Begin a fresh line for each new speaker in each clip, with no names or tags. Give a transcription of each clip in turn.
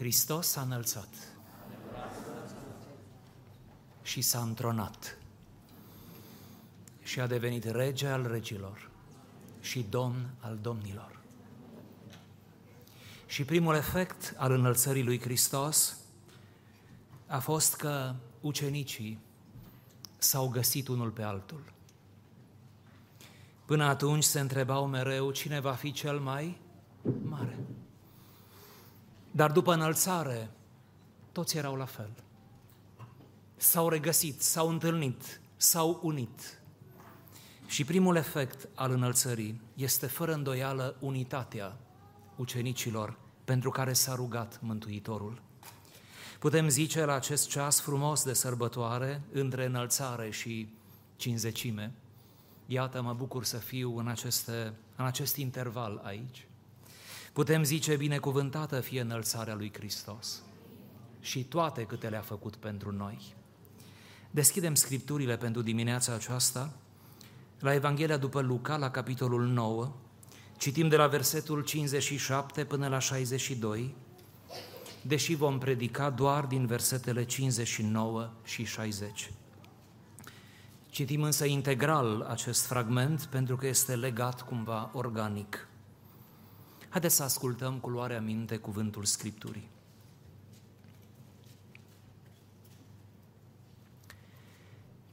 Hristos s-a înălțat și s-a întronat și a devenit rege al regilor și domn al domnilor. Și primul efect al înălțării lui Hristos a fost că ucenicii s-au găsit unul pe altul. Până atunci se întrebau mereu cine va fi cel mai mare. Dar după înălțare, toți erau la fel. S-au regăsit, s-au întâlnit, s-au unit. Și primul efect al înălțării este fără îndoială unitatea ucenicilor pentru care s-a rugat Mântuitorul. Putem zice la acest ceas frumos de sărbătoare, între înălțare și cinzecime, iată, mă bucur să fiu în, aceste, în acest interval aici, putem zice binecuvântată fie înălțarea lui Hristos și toate câte le-a făcut pentru noi. Deschidem scripturile pentru dimineața aceasta la Evanghelia după Luca, la capitolul 9, citim de la versetul 57 până la 62, deși vom predica doar din versetele 59 și 60. Citim însă integral acest fragment pentru că este legat cumva organic. Haideți să ascultăm cu luarea minte cuvântul Scripturii.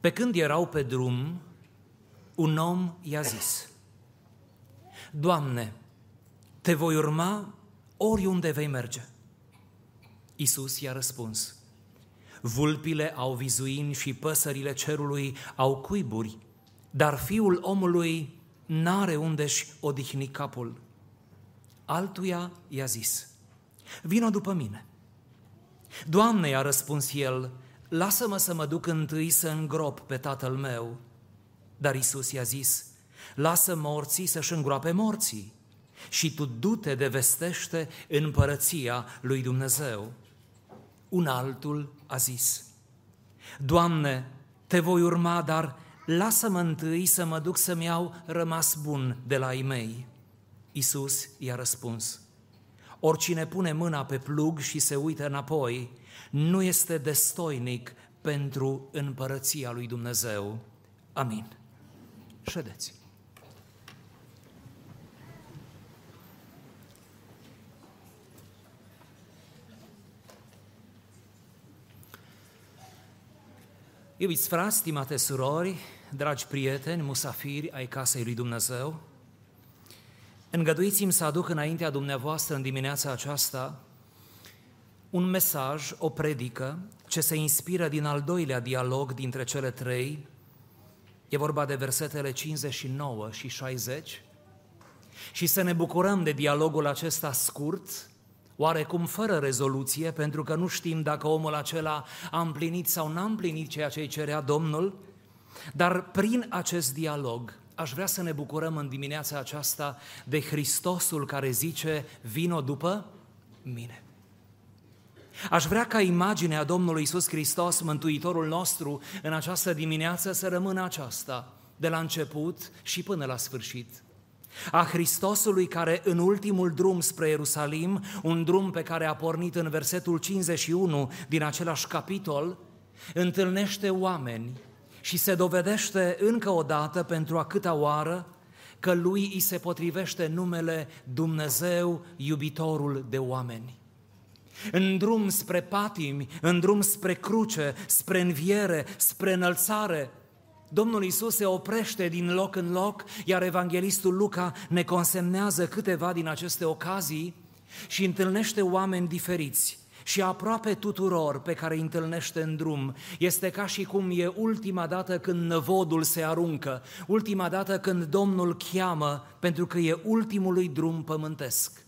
Pe când erau pe drum, un om i-a zis, Doamne, te voi urma oriunde vei merge. Isus i-a răspuns, Vulpile au vizuini și păsările cerului au cuiburi, dar fiul omului n-are unde-și odihni capul. Altuia i-a zis, Vino după mine. Doamne, i-a răspuns el, lasă-mă să mă duc întâi să îngrop pe tatăl meu. Dar Isus i-a zis, lasă morții să-și îngroape morții și tu du-te de vestește împărăția lui Dumnezeu. Un altul a zis, Doamne, te voi urma, dar lasă-mă întâi să mă duc să-mi iau rămas bun de la ei mei. Isus i-a răspuns, Oricine pune mâna pe plug și se uită înapoi, nu este destoinic pentru împărăția lui Dumnezeu. Amin. Ședeți. Iubiți frați, stimate surori, dragi prieteni, musafiri ai casei lui Dumnezeu, îngăduiți-mi să aduc înaintea dumneavoastră în dimineața aceasta un mesaj, o predică, ce se inspiră din al doilea dialog dintre cele trei. E vorba de versetele 59 și 60. Și să ne bucurăm de dialogul acesta scurt, oarecum fără rezoluție, pentru că nu știm dacă omul acela a împlinit sau n-a împlinit ceea ce îi cerea Domnul, dar prin acest dialog aș vrea să ne bucurăm în dimineața aceasta de Hristosul care zice, vino după mine. Aș vrea ca imaginea Domnului Isus Hristos, Mântuitorul nostru, în această dimineață să rămână aceasta, de la început și până la sfârșit a Hristosului care în ultimul drum spre Ierusalim, un drum pe care a pornit în versetul 51 din același capitol, întâlnește oameni și se dovedește încă o dată pentru a câta oară că lui îi se potrivește numele Dumnezeu, iubitorul de oameni. În drum spre patimi, în drum spre cruce, spre înviere, spre înălțare, Domnul Isus se oprește din loc în loc, iar evanghelistul Luca ne consemnează câteva din aceste ocazii și întâlnește oameni diferiți. Și aproape tuturor pe care îi întâlnește în drum, este ca și cum e ultima dată când năvodul se aruncă, ultima dată când Domnul cheamă, pentru că e ultimul lui drum pământesc.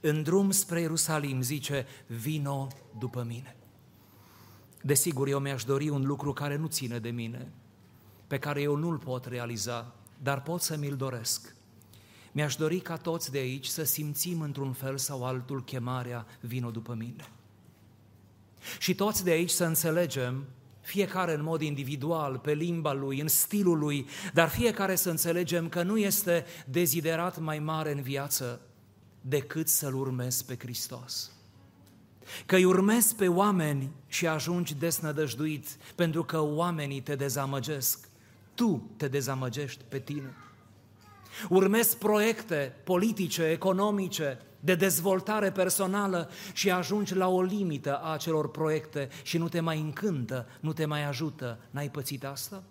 În drum spre Ierusalim zice, vino după mine. Desigur, eu mi-aș dori un lucru care nu ține de mine, pe care eu nu-l pot realiza, dar pot să mi-l doresc. Mi-aș dori ca toți de aici să simțim într-un fel sau altul chemarea vino după mine. Și toți de aici să înțelegem, fiecare în mod individual, pe limba lui, în stilul lui, dar fiecare să înțelegem că nu este deziderat mai mare în viață decât să-L urmez pe Hristos. că îi urmezi pe oameni și ajungi desnădăjduit pentru că oamenii te dezamăgesc. Tu te dezamăgești pe tine. Urmezi proiecte politice, economice, de dezvoltare personală și ajungi la o limită a acelor proiecte și nu te mai încântă, nu te mai ajută. N-ai pățit asta?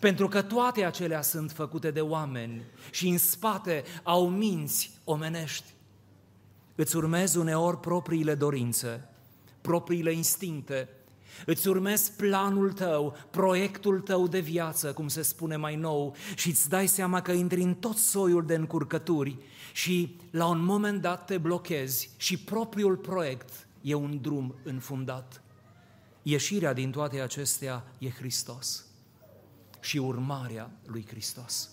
Pentru că toate acelea sunt făcute de oameni și în spate au minți omenești. Îți urmezi uneori propriile dorințe, propriile instincte, îți urmezi planul tău, proiectul tău de viață, cum se spune mai nou, și îți dai seama că intri în tot soiul de încurcături și la un moment dat te blochezi și propriul proiect e un drum înfundat. Ieșirea din toate acestea e Hristos și urmarea lui Hristos.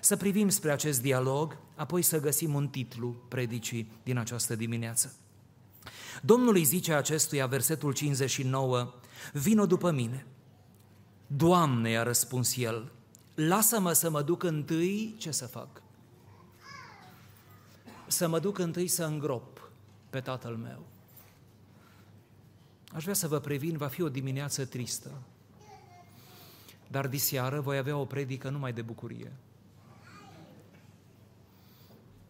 Să privim spre acest dialog, apoi să găsim un titlu predicii din această dimineață. Domnul îi zice acestuia, versetul 59, Vino după mine. Doamne, i-a răspuns el, lasă-mă să mă duc întâi, ce să fac? Să mă duc întâi să îngrop pe tatăl meu. Aș vrea să vă previn, va fi o dimineață tristă, dar diseară voi avea o predică numai de bucurie.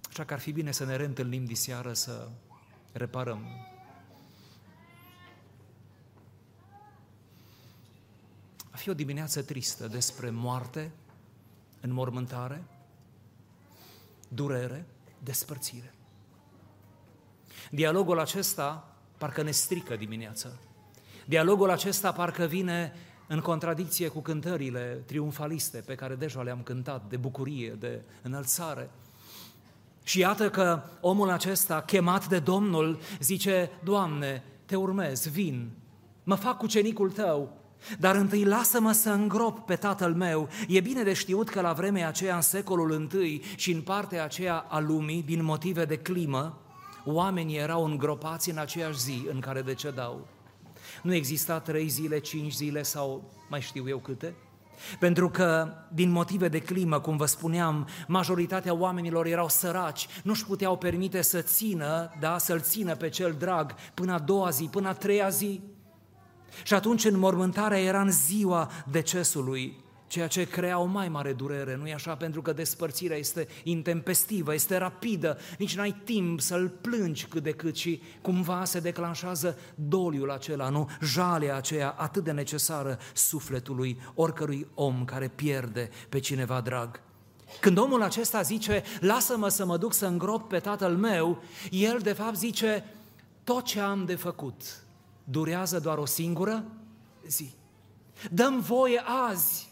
Așa că ar fi bine să ne reîntâlnim diseară să reparăm. Va fi o dimineață tristă despre moarte, înmormântare, durere, despărțire. Dialogul acesta parcă ne strică dimineața. Dialogul acesta parcă vine în contradicție cu cântările triumfaliste pe care deja le-am cântat, de bucurie, de înălțare. Și iată că omul acesta, chemat de Domnul, zice, Doamne, te urmez, vin, mă fac cenicul tău, dar întâi lasă-mă să îngrop pe tatăl meu. E bine de știut că la vremea aceea, în secolul I și în partea aceea a lumii, din motive de climă, oamenii erau îngropați în aceeași zi în care decedau. Nu exista trei zile, cinci zile sau mai știu eu câte, pentru că, din motive de climă, cum vă spuneam, majoritatea oamenilor erau săraci, nu-și puteau permite să țină, da, să-l țină pe cel drag până a doua zi, până a treia zi. Și atunci înmormântarea era în ziua decesului ceea ce crea o mai mare durere, nu-i așa? Pentru că despărțirea este intempestivă, este rapidă, nici n-ai timp să-l plângi cât de cât și cumva se declanșează doliul acela, nu? Jalea aceea atât de necesară sufletului oricărui om care pierde pe cineva drag. Când omul acesta zice, lasă-mă să mă duc să îngrop pe tatăl meu, el de fapt zice, tot ce am de făcut durează doar o singură zi. Dăm voie azi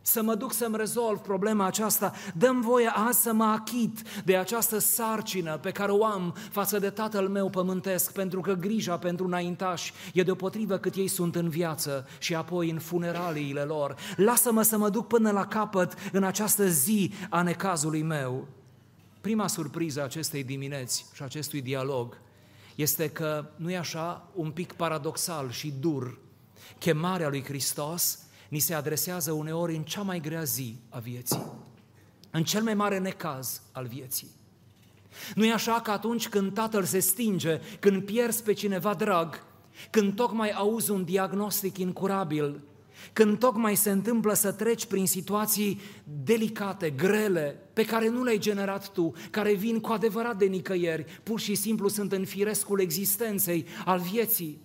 să mă duc să-mi rezolv problema aceasta, dăm voie azi să mă achit de această sarcină pe care o am față de tatăl meu pământesc, pentru că grija pentru înaintași e deopotrivă cât ei sunt în viață și apoi în funeraliile lor. Lasă-mă să mă duc până la capăt în această zi a necazului meu. Prima surpriză a acestei dimineți și acestui dialog este că, nu e așa, un pic paradoxal și dur, chemarea lui Hristos ni se adresează uneori în cea mai grea zi a vieții, în cel mai mare necaz al vieții. Nu e așa că atunci când tatăl se stinge, când pierzi pe cineva drag, când tocmai auzi un diagnostic incurabil, când tocmai se întâmplă să treci prin situații delicate, grele, pe care nu le-ai generat tu, care vin cu adevărat de nicăieri, pur și simplu sunt în firescul existenței, al vieții.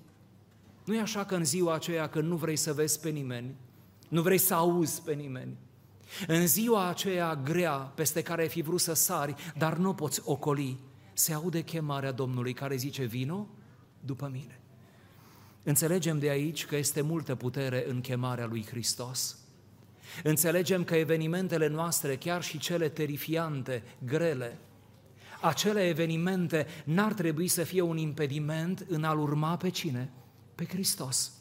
Nu e așa că în ziua aceea când nu vrei să vezi pe nimeni, nu vrei să auzi pe nimeni. În ziua aceea grea peste care ai fi vrut să sari, dar nu poți ocoli, se aude chemarea Domnului care zice, vino după mine. Înțelegem de aici că este multă putere în chemarea lui Hristos. Înțelegem că evenimentele noastre, chiar și cele terifiante, grele, acele evenimente n-ar trebui să fie un impediment în a-L urma pe cine? Pe Hristos.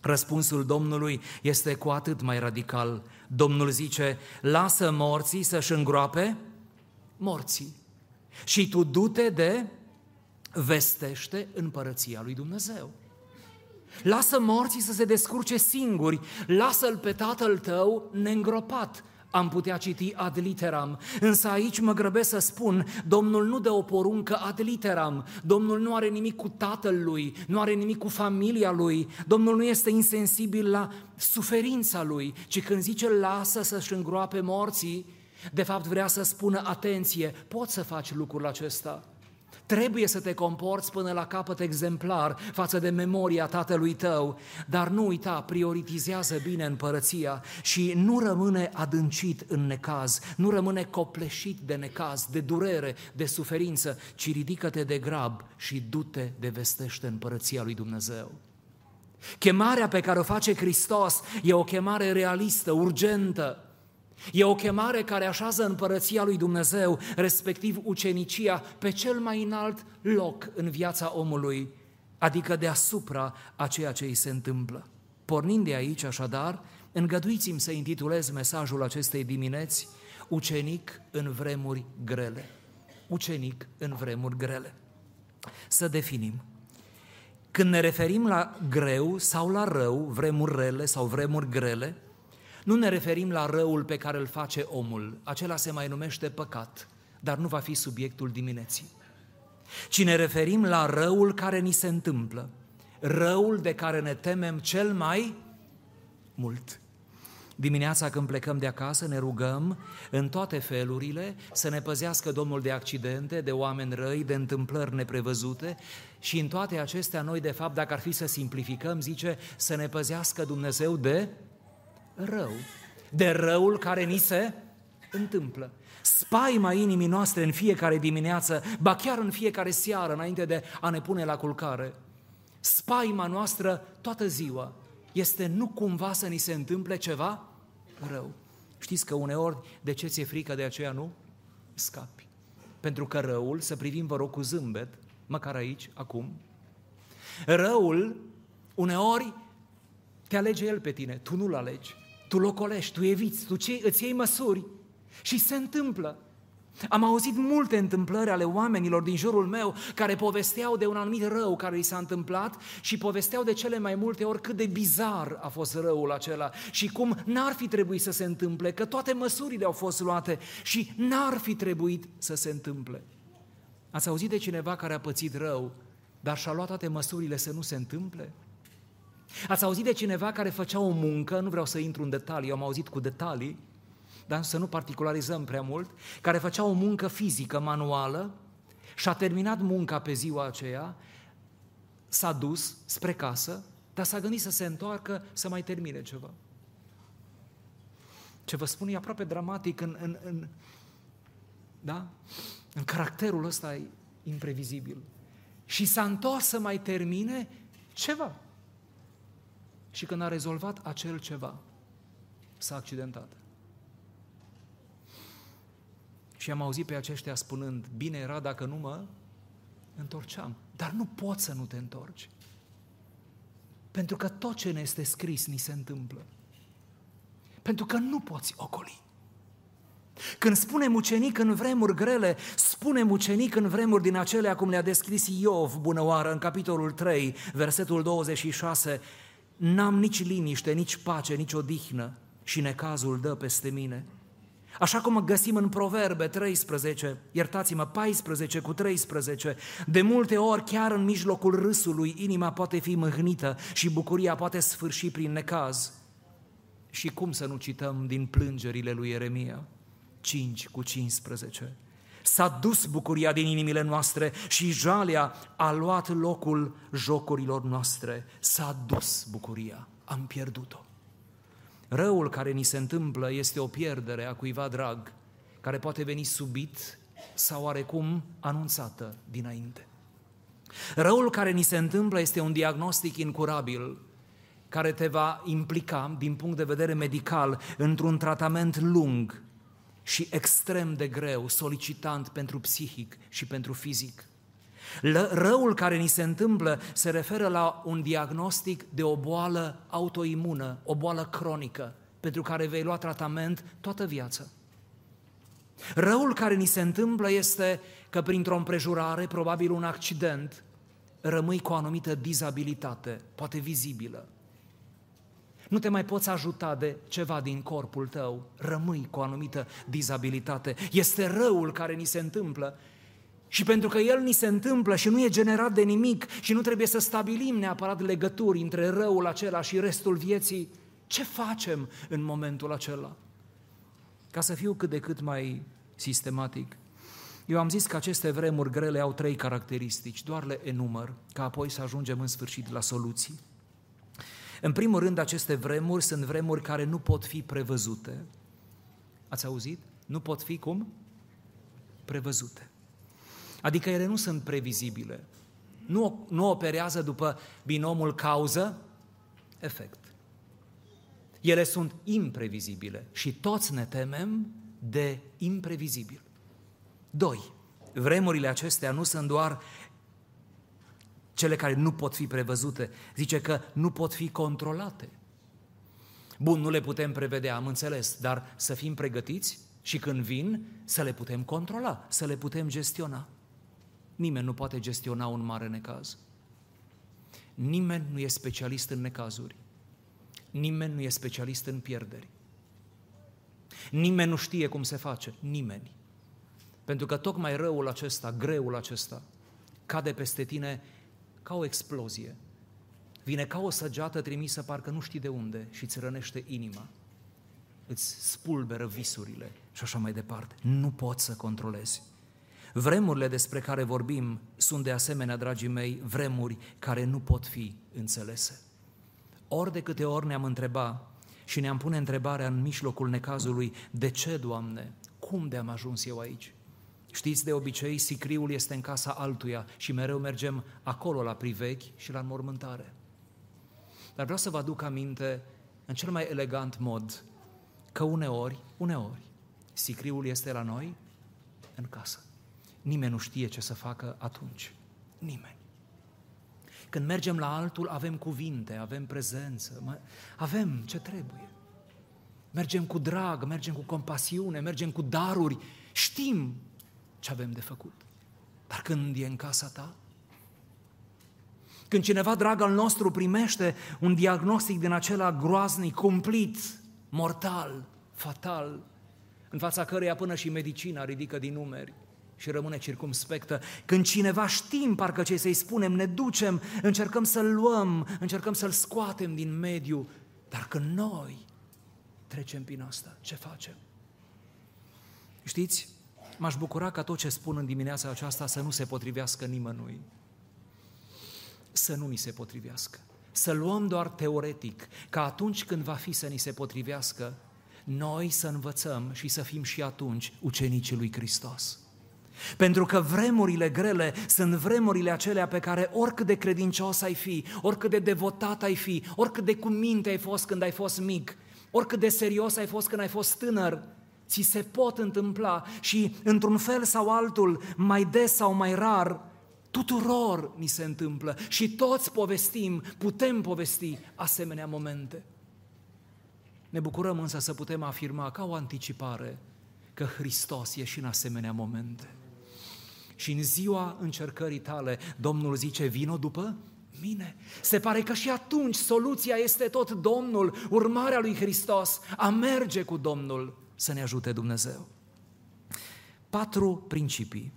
Răspunsul Domnului este cu atât mai radical. Domnul zice, lasă morții să-și îngroape morții și tu du-te de vestește împărăția lui Dumnezeu. Lasă morții să se descurce singuri, lasă-l pe tatăl tău neîngropat. am putea citi ad literam, însă aici mă grăbesc să spun, Domnul nu dă o poruncă ad literam, Domnul nu are nimic cu tatăl lui, nu are nimic cu familia lui, Domnul nu este insensibil la suferința lui, ci când zice lasă să-și îngroape morții, de fapt vrea să spună atenție, poți să faci lucrul acesta, Trebuie să te comporți până la capăt exemplar față de memoria tatălui tău, dar nu uita, prioritizează bine împărăția și nu rămâne adâncit în necaz, nu rămâne copleșit de necaz, de durere, de suferință, ci ridică-te de grab și du-te de vestește împărăția lui Dumnezeu. Chemarea pe care o face Hristos e o chemare realistă, urgentă, E o chemare care așează împărăția lui Dumnezeu, respectiv ucenicia, pe cel mai înalt loc în viața omului, adică deasupra a ceea ce îi se întâmplă. Pornind de aici, așadar, îngăduiți-mi să intitulez mesajul acestei dimineți Ucenic în vremuri grele. Ucenic în vremuri grele. Să definim. Când ne referim la greu sau la rău, vremuri rele sau vremuri grele, nu ne referim la răul pe care îl face omul, acela se mai numește păcat, dar nu va fi subiectul dimineții. Ci ne referim la răul care ni se întâmplă, răul de care ne temem cel mai mult. Dimineața când plecăm de acasă ne rugăm în toate felurile să ne păzească Domnul de accidente, de oameni răi, de întâmplări neprevăzute și în toate acestea noi de fapt, dacă ar fi să simplificăm, zice să ne păzească Dumnezeu de rău, de răul care ni se întâmplă. Spaima inimii noastre în fiecare dimineață, ba chiar în fiecare seară, înainte de a ne pune la culcare. Spaima noastră toată ziua este nu cumva să ni se întâmple ceva rău. Știți că uneori, de ce ți-e frică de aceea nu? Scapi. Pentru că răul, să privim vă rog cu zâmbet, măcar aici, acum, răul uneori te alege el pe tine, tu nu-l alegi tu locolești, tu eviți, tu ce, îți iei măsuri și se întâmplă. Am auzit multe întâmplări ale oamenilor din jurul meu care povesteau de un anumit rău care li s-a întâmplat și povesteau de cele mai multe ori cât de bizar a fost răul acela și cum n-ar fi trebuit să se întâmple, că toate măsurile au fost luate și n-ar fi trebuit să se întâmple. Ați auzit de cineva care a pățit rău, dar și-a luat toate măsurile să nu se întâmple? Ați auzit de cineva care făcea o muncă, nu vreau să intru în detalii, am auzit cu detalii, dar să nu particularizăm prea mult, care făcea o muncă fizică, manuală, și a terminat munca pe ziua aceea, s-a dus spre casă, dar s-a gândit să se întoarcă să mai termine ceva. Ce vă spun e aproape dramatic în, în, în, da? în caracterul ăsta imprevizibil. Și s-a întors să mai termine ceva. Și când a rezolvat acel ceva, s-a accidentat. Și am auzit pe aceștia spunând, bine era dacă nu mă întorceam. Dar nu poți să nu te întorci. Pentru că tot ce ne este scris ni se întâmplă. Pentru că nu poți ocoli. Când spune mucenic în vremuri grele, spune mucenic în vremuri din acelea cum le-a descris Iov, bună oară, în capitolul 3, versetul 26, N-am nici liniște, nici pace, nici odihnă și necazul dă peste mine. Așa cum găsim în Proverbe 13, iertați-mă, 14 cu 13, de multe ori chiar în mijlocul râsului inima poate fi mâhnită și bucuria poate sfârși prin necaz. Și cum să nu cităm din plângerile lui Ieremia? 5 cu 15. S-a dus bucuria din inimile noastre și jalea a luat locul jocurilor noastre. S-a dus bucuria, am pierdut-o. Răul care ni se întâmplă este o pierdere a cuiva drag, care poate veni subit sau oarecum anunțată dinainte. Răul care ni se întâmplă este un diagnostic incurabil, care te va implica, din punct de vedere medical, într-un tratament lung și extrem de greu, solicitant pentru psihic și pentru fizic. Răul care ni se întâmplă se referă la un diagnostic de o boală autoimună, o boală cronică, pentru care vei lua tratament toată viața. Răul care ni se întâmplă este că printr-o împrejurare, probabil un accident, rămâi cu o anumită dizabilitate, poate vizibilă. Nu te mai poți ajuta de ceva din corpul tău, rămâi cu o anumită dizabilitate. Este răul care ni se întâmplă și pentru că el ni se întâmplă și nu e generat de nimic și nu trebuie să stabilim neapărat legături între răul acela și restul vieții, ce facem în momentul acela? Ca să fiu cât de cât mai sistematic, eu am zis că aceste vremuri grele au trei caracteristici, doar le enumăr, ca apoi să ajungem în sfârșit la soluții. În primul rând, aceste vremuri sunt vremuri care nu pot fi prevăzute. Ați auzit? Nu pot fi cum? Prevăzute. Adică ele nu sunt previzibile. Nu, nu operează după binomul cauză-efect. Ele sunt imprevizibile și toți ne temem de imprevizibil. Doi, vremurile acestea nu sunt doar cele care nu pot fi prevăzute, zice că nu pot fi controlate. Bun, nu le putem prevedea, am înțeles, dar să fim pregătiți și când vin să le putem controla, să le putem gestiona. Nimeni nu poate gestiona un mare necaz. Nimeni nu e specialist în necazuri. Nimeni nu e specialist în pierderi. Nimeni nu știe cum se face. Nimeni. Pentru că tocmai răul acesta, greul acesta, cade peste tine ca o explozie. Vine ca o săgeată trimisă parcă nu știi de unde și îți rănește inima. Îți spulberă visurile și așa mai departe. Nu poți să controlezi. Vremurile despre care vorbim sunt de asemenea, dragii mei, vremuri care nu pot fi înțelese. Ori de câte ori ne-am întrebat și ne-am pune întrebarea în mijlocul necazului, de ce, Doamne, cum de am ajuns eu aici? Știți, de obicei, sicriul este în casa altuia și mereu mergem acolo la privechi și la înmormântare. Dar vreau să vă aduc aminte, în cel mai elegant mod, că uneori, uneori, sicriul este la noi în casă. Nimeni nu știe ce să facă atunci. Nimeni. Când mergem la altul, avem cuvinte, avem prezență, avem ce trebuie. Mergem cu drag, mergem cu compasiune, mergem cu daruri, știm ce avem de făcut. Dar când e în casa ta, când cineva drag al nostru primește un diagnostic din acela groaznic, cumplit, mortal, fatal, în fața căreia până și medicina ridică din numeri și rămâne circumspectă. Când cineva știm parcă ce să-i spunem, ne ducem, încercăm să-l luăm, încercăm să-l scoatem din mediu, dar când noi trecem prin asta, ce facem? Știți, m-aș bucura ca tot ce spun în dimineața aceasta să nu se potrivească nimănui. Să nu ni se potrivească. Să luăm doar teoretic, ca atunci când va fi să ni se potrivească, noi să învățăm și să fim și atunci ucenicii lui Hristos. Pentru că vremurile grele sunt vremurile acelea pe care oricât de credincios ai fi, oricât de devotat ai fi, oricât de cu minte ai fost când ai fost mic, oricât de serios ai fost când ai fost tânăr, ți se pot întâmpla și într-un fel sau altul, mai des sau mai rar, tuturor ni se întâmplă și toți povestim, putem povesti asemenea momente. Ne bucurăm însă să putem afirma ca o anticipare că Hristos e și în asemenea momente. Și în ziua încercării tale, Domnul zice, vino după mine. Se pare că și atunci soluția este tot Domnul, urmarea lui Hristos, a merge cu Domnul să ne ajute Dumnezeu. Patru principii,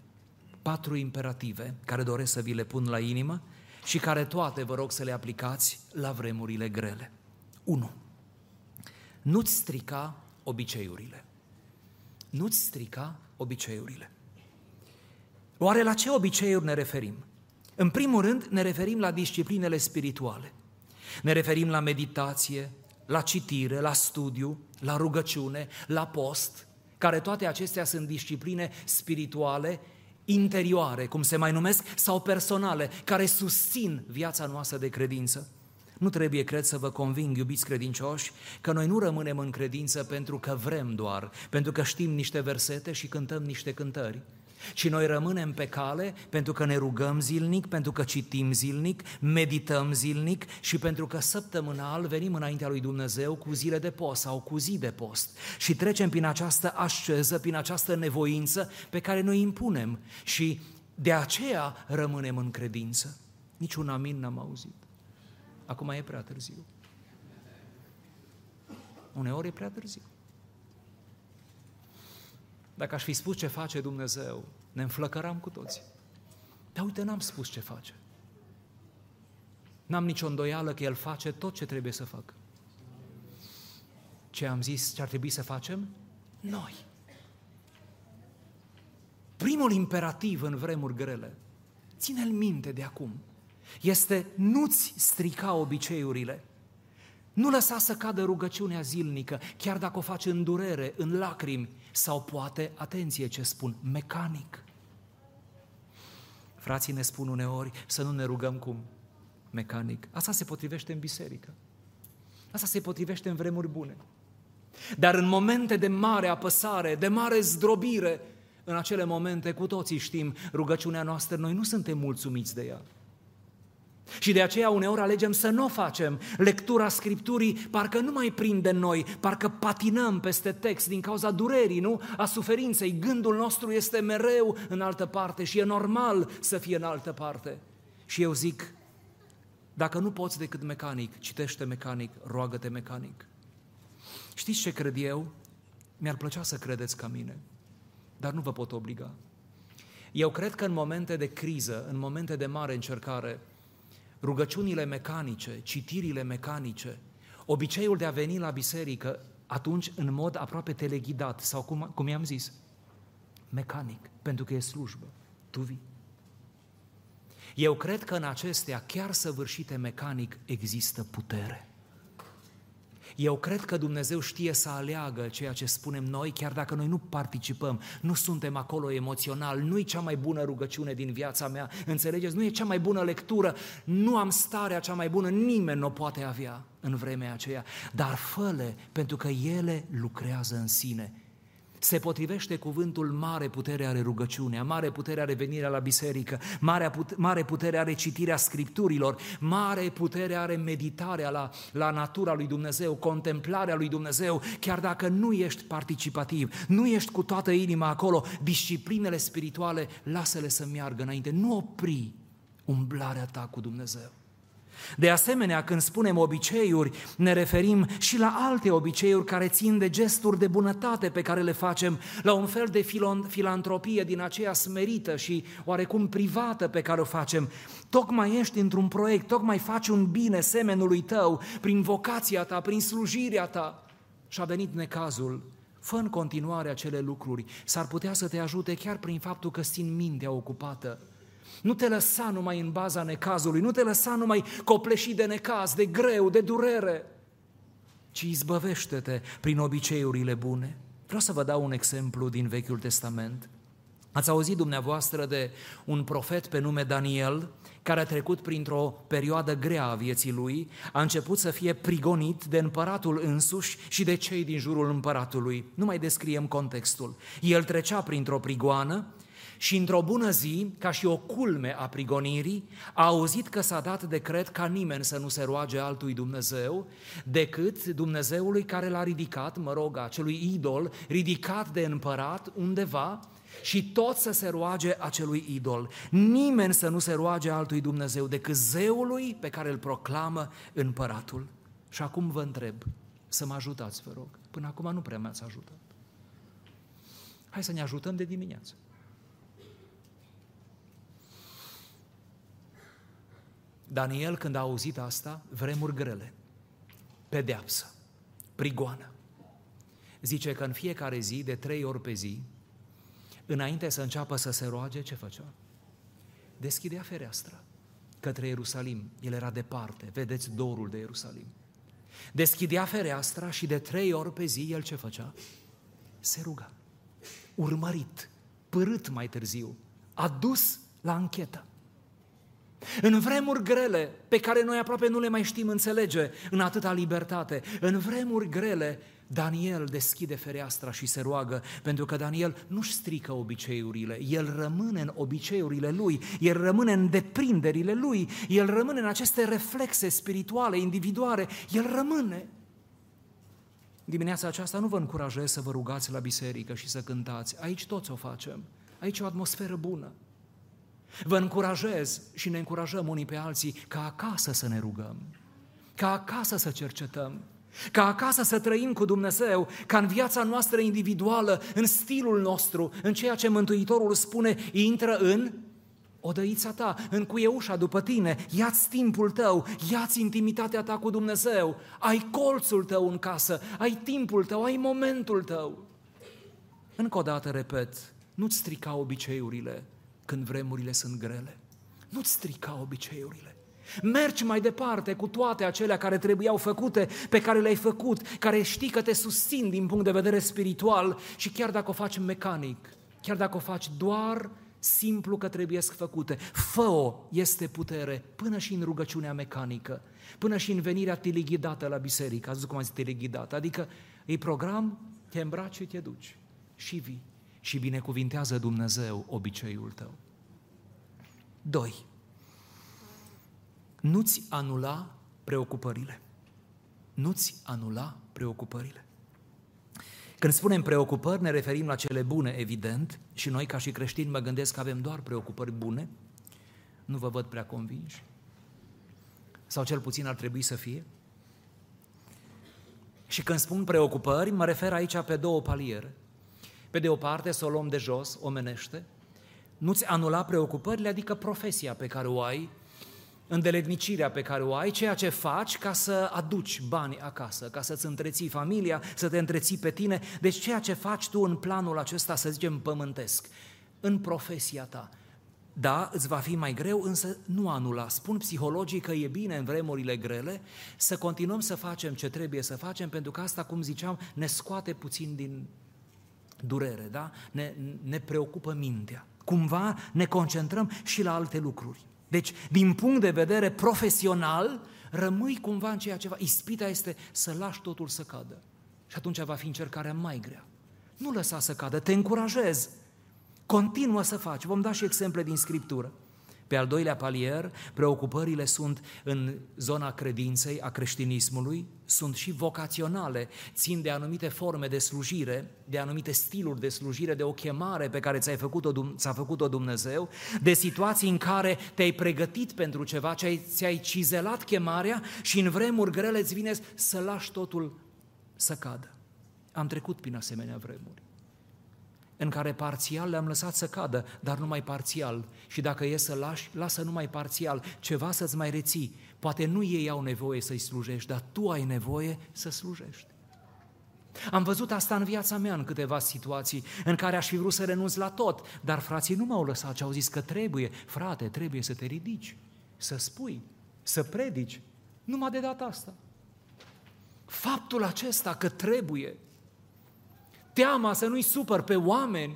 patru imperative care doresc să vi le pun la inimă și care toate vă rog să le aplicați la vremurile grele. 1. Nu-ți strica obiceiurile. Nu-ți strica obiceiurile. Oare la ce obiceiuri ne referim? În primul rând, ne referim la disciplinele spirituale. Ne referim la meditație, la citire, la studiu, la rugăciune, la post, care toate acestea sunt discipline spirituale, interioare, cum se mai numesc, sau personale, care susțin viața noastră de credință. Nu trebuie, cred, să vă conving, iubiți credincioși, că noi nu rămânem în credință pentru că vrem doar, pentru că știm niște versete și cântăm niște cântări, și noi rămânem pe cale pentru că ne rugăm zilnic, pentru că citim zilnic, medităm zilnic și pentru că săptămânal venim înaintea lui Dumnezeu cu zile de post sau cu zi de post și trecem prin această asceză, prin această nevoință pe care noi impunem și de aceea rămânem în credință. Niciun amin n-am auzit. Acum e prea târziu. uneori e prea târziu. Dacă aș fi spus ce face Dumnezeu, ne înflăcăram cu toții. Dar uite, n-am spus ce face. N-am nicio îndoială că El face tot ce trebuie să facă. Ce am zis ce ar trebui să facem? Noi. Primul imperativ în vremuri grele, ține-l minte de acum, este nu-ți strica obiceiurile. Nu lăsa să cadă rugăciunea zilnică, chiar dacă o faci în durere, în lacrimi, sau poate, atenție ce spun, mecanic. Frații ne spun uneori să nu ne rugăm cum? Mecanic. Asta se potrivește în biserică. Asta se potrivește în vremuri bune. Dar în momente de mare apăsare, de mare zdrobire, în acele momente cu toții știm rugăciunea noastră, noi nu suntem mulțumiți de ea. Și de aceea uneori alegem să nu o facem. Lectura Scripturii parcă nu mai prinde noi, parcă patinăm peste text din cauza durerii, nu? A suferinței. Gândul nostru este mereu în altă parte și e normal să fie în altă parte. Și eu zic, dacă nu poți decât mecanic, citește mecanic, roagă-te mecanic. Știți ce cred eu? Mi-ar plăcea să credeți ca mine, dar nu vă pot obliga. Eu cred că în momente de criză, în momente de mare încercare, rugăciunile mecanice, citirile mecanice, obiceiul de a veni la biserică atunci în mod aproape teleghidat sau cum, cum i-am zis, mecanic, pentru că e slujbă, tu vii. Eu cred că în acestea, chiar săvârșite mecanic, există putere. Eu cred că Dumnezeu știe să aleagă ceea ce spunem noi, chiar dacă noi nu participăm, nu suntem acolo emoțional, nu e cea mai bună rugăciune din viața mea, înțelegeți? Nu e cea mai bună lectură, nu am starea cea mai bună, nimeni nu o poate avea în vremea aceea, dar fă pentru că ele lucrează în sine se potrivește cuvântul mare putere are rugăciunea, mare putere are venirea la biserică, mare, put- mare putere are citirea scripturilor, mare putere are meditarea la, la natura lui Dumnezeu, contemplarea lui Dumnezeu, chiar dacă nu ești participativ, nu ești cu toată inima acolo, disciplinele spirituale, lasă-le să meargă înainte, nu opri umblarea ta cu Dumnezeu. De asemenea, când spunem obiceiuri, ne referim și la alte obiceiuri care țin de gesturi de bunătate pe care le facem, la un fel de filantropie din aceea smerită și oarecum privată pe care o facem. Tocmai ești într-un proiect, tocmai faci un bine semenului tău, prin vocația ta, prin slujirea ta. Și a venit necazul, fă în continuare acele lucruri, s-ar putea să te ajute chiar prin faptul că țin mintea ocupată nu te lăsa numai în baza necazului, nu te lăsa numai copleșit de necaz, de greu, de durere, ci izbăvește-te prin obiceiurile bune. Vreau să vă dau un exemplu din Vechiul Testament. Ați auzit dumneavoastră de un profet pe nume Daniel, care a trecut printr-o perioadă grea a vieții lui, a început să fie prigonit de împăratul însuși și de cei din jurul împăratului. Nu mai descriem contextul. El trecea printr-o prigoană și într-o bună zi, ca și o culme a prigonirii, a auzit că s-a dat decret ca nimeni să nu se roage altui Dumnezeu decât Dumnezeului care l-a ridicat, mă rog, acelui idol, ridicat de împărat undeva și tot să se roage acelui idol. Nimeni să nu se roage altui Dumnezeu decât zeului pe care îl proclamă împăratul. Și acum vă întreb, să mă ajutați, vă rog. Până acum nu prea mi-ați ajutat. Hai să ne ajutăm de dimineață. Daniel, când a auzit asta, vremuri grele, pedeapsă, prigoană. Zice că în fiecare zi, de trei ori pe zi, înainte să înceapă să se roage, ce făcea? Deschidea fereastra către Ierusalim. El era departe, vedeți dorul de Ierusalim. Deschidea fereastra și de trei ori pe zi el ce făcea? Se ruga. Urmărit, părât mai târziu, adus la închetă. În vremuri grele, pe care noi aproape nu le mai știm înțelege în atâta libertate, în vremuri grele, Daniel deschide fereastra și se roagă, pentru că Daniel nu-și strică obiceiurile, el rămâne în obiceiurile lui, el rămâne în deprinderile lui, el rămâne în aceste reflexe spirituale, individuale, el rămâne. Dimineața aceasta nu vă încurajez să vă rugați la biserică și să cântați, aici toți o facem, aici e o atmosferă bună. Vă încurajez și ne încurajăm unii pe alții ca acasă să ne rugăm, ca acasă să cercetăm, Ca acasă să trăim cu Dumnezeu, ca în viața noastră individuală, în stilul nostru, în ceea ce Mântuitorul spune, intră în odăița ta, încuie ușa după tine, ia-ți timpul tău, ia-ți intimitatea ta cu Dumnezeu, ai colțul tău în casă, ai timpul tău, ai momentul tău. Încă o dată repet, nu-ți strica obiceiurile când vremurile sunt grele. Nu-ți strica obiceiurile. Mergi mai departe cu toate acelea care trebuiau făcute, pe care le-ai făcut, care știi că te susțin din punct de vedere spiritual și chiar dacă o faci mecanic, chiar dacă o faci doar simplu că trebuie să făcute. Fă-o este putere până și în rugăciunea mecanică, până și în venirea tilighidată la biserică. Ați cum a zis tilighidată? Adică îi program, te îmbraci și te duci și vii și binecuvintează Dumnezeu obiceiul tău. 2. Nu-ți anula preocupările. Nu-ți anula preocupările. Când spunem preocupări, ne referim la cele bune, evident, și noi ca și creștini mă gândesc că avem doar preocupări bune. Nu vă văd prea convinși. Sau cel puțin ar trebui să fie. Și când spun preocupări, mă refer aici pe două paliere. Pe de o parte, să o luăm de jos, omenește, nu-ți anula preocupările, adică profesia pe care o ai, îndeletnicirea pe care o ai, ceea ce faci ca să aduci bani acasă, ca să-ți întreții familia, să te întreții pe tine. Deci ceea ce faci tu în planul acesta, să zicem, pământesc, în profesia ta. Da, îți va fi mai greu, însă nu anula. Spun psihologii că e bine în vremurile grele să continuăm să facem ce trebuie să facem, pentru că asta, cum ziceam, ne scoate puțin din durere, da? Ne, ne preocupă mintea. Cumva ne concentrăm și la alte lucruri. Deci, din punct de vedere profesional, rămâi cumva în ceea ceva. Ispita este să lași totul să cadă. Și atunci va fi încercarea mai grea. Nu lăsa să cadă, te încurajez. Continuă să faci. Vom da și exemple din Scriptură. Pe al doilea palier, preocupările sunt în zona credinței, a creștinismului, sunt și vocaționale, țin de anumite forme de slujire, de anumite stiluri de slujire, de o chemare pe care ți-ai făcut-o, ți-a făcut-o Dumnezeu, de situații în care te-ai pregătit pentru ceva, ți-ai cizelat chemarea și în vremuri grele îți vine să lași totul să cadă. Am trecut prin asemenea vremuri în care parțial le-am lăsat să cadă, dar numai parțial. Și dacă e să lași, lasă numai parțial, ceva să-ți mai reții. Poate nu ei au nevoie să-i slujești, dar tu ai nevoie să slujești. Am văzut asta în viața mea în câteva situații în care aș fi vrut să renunț la tot, dar frații nu m-au lăsat și au zis că trebuie, frate, trebuie să te ridici, să spui, să predici, numai de data asta. Faptul acesta că trebuie teama să nu-i supăr pe oameni.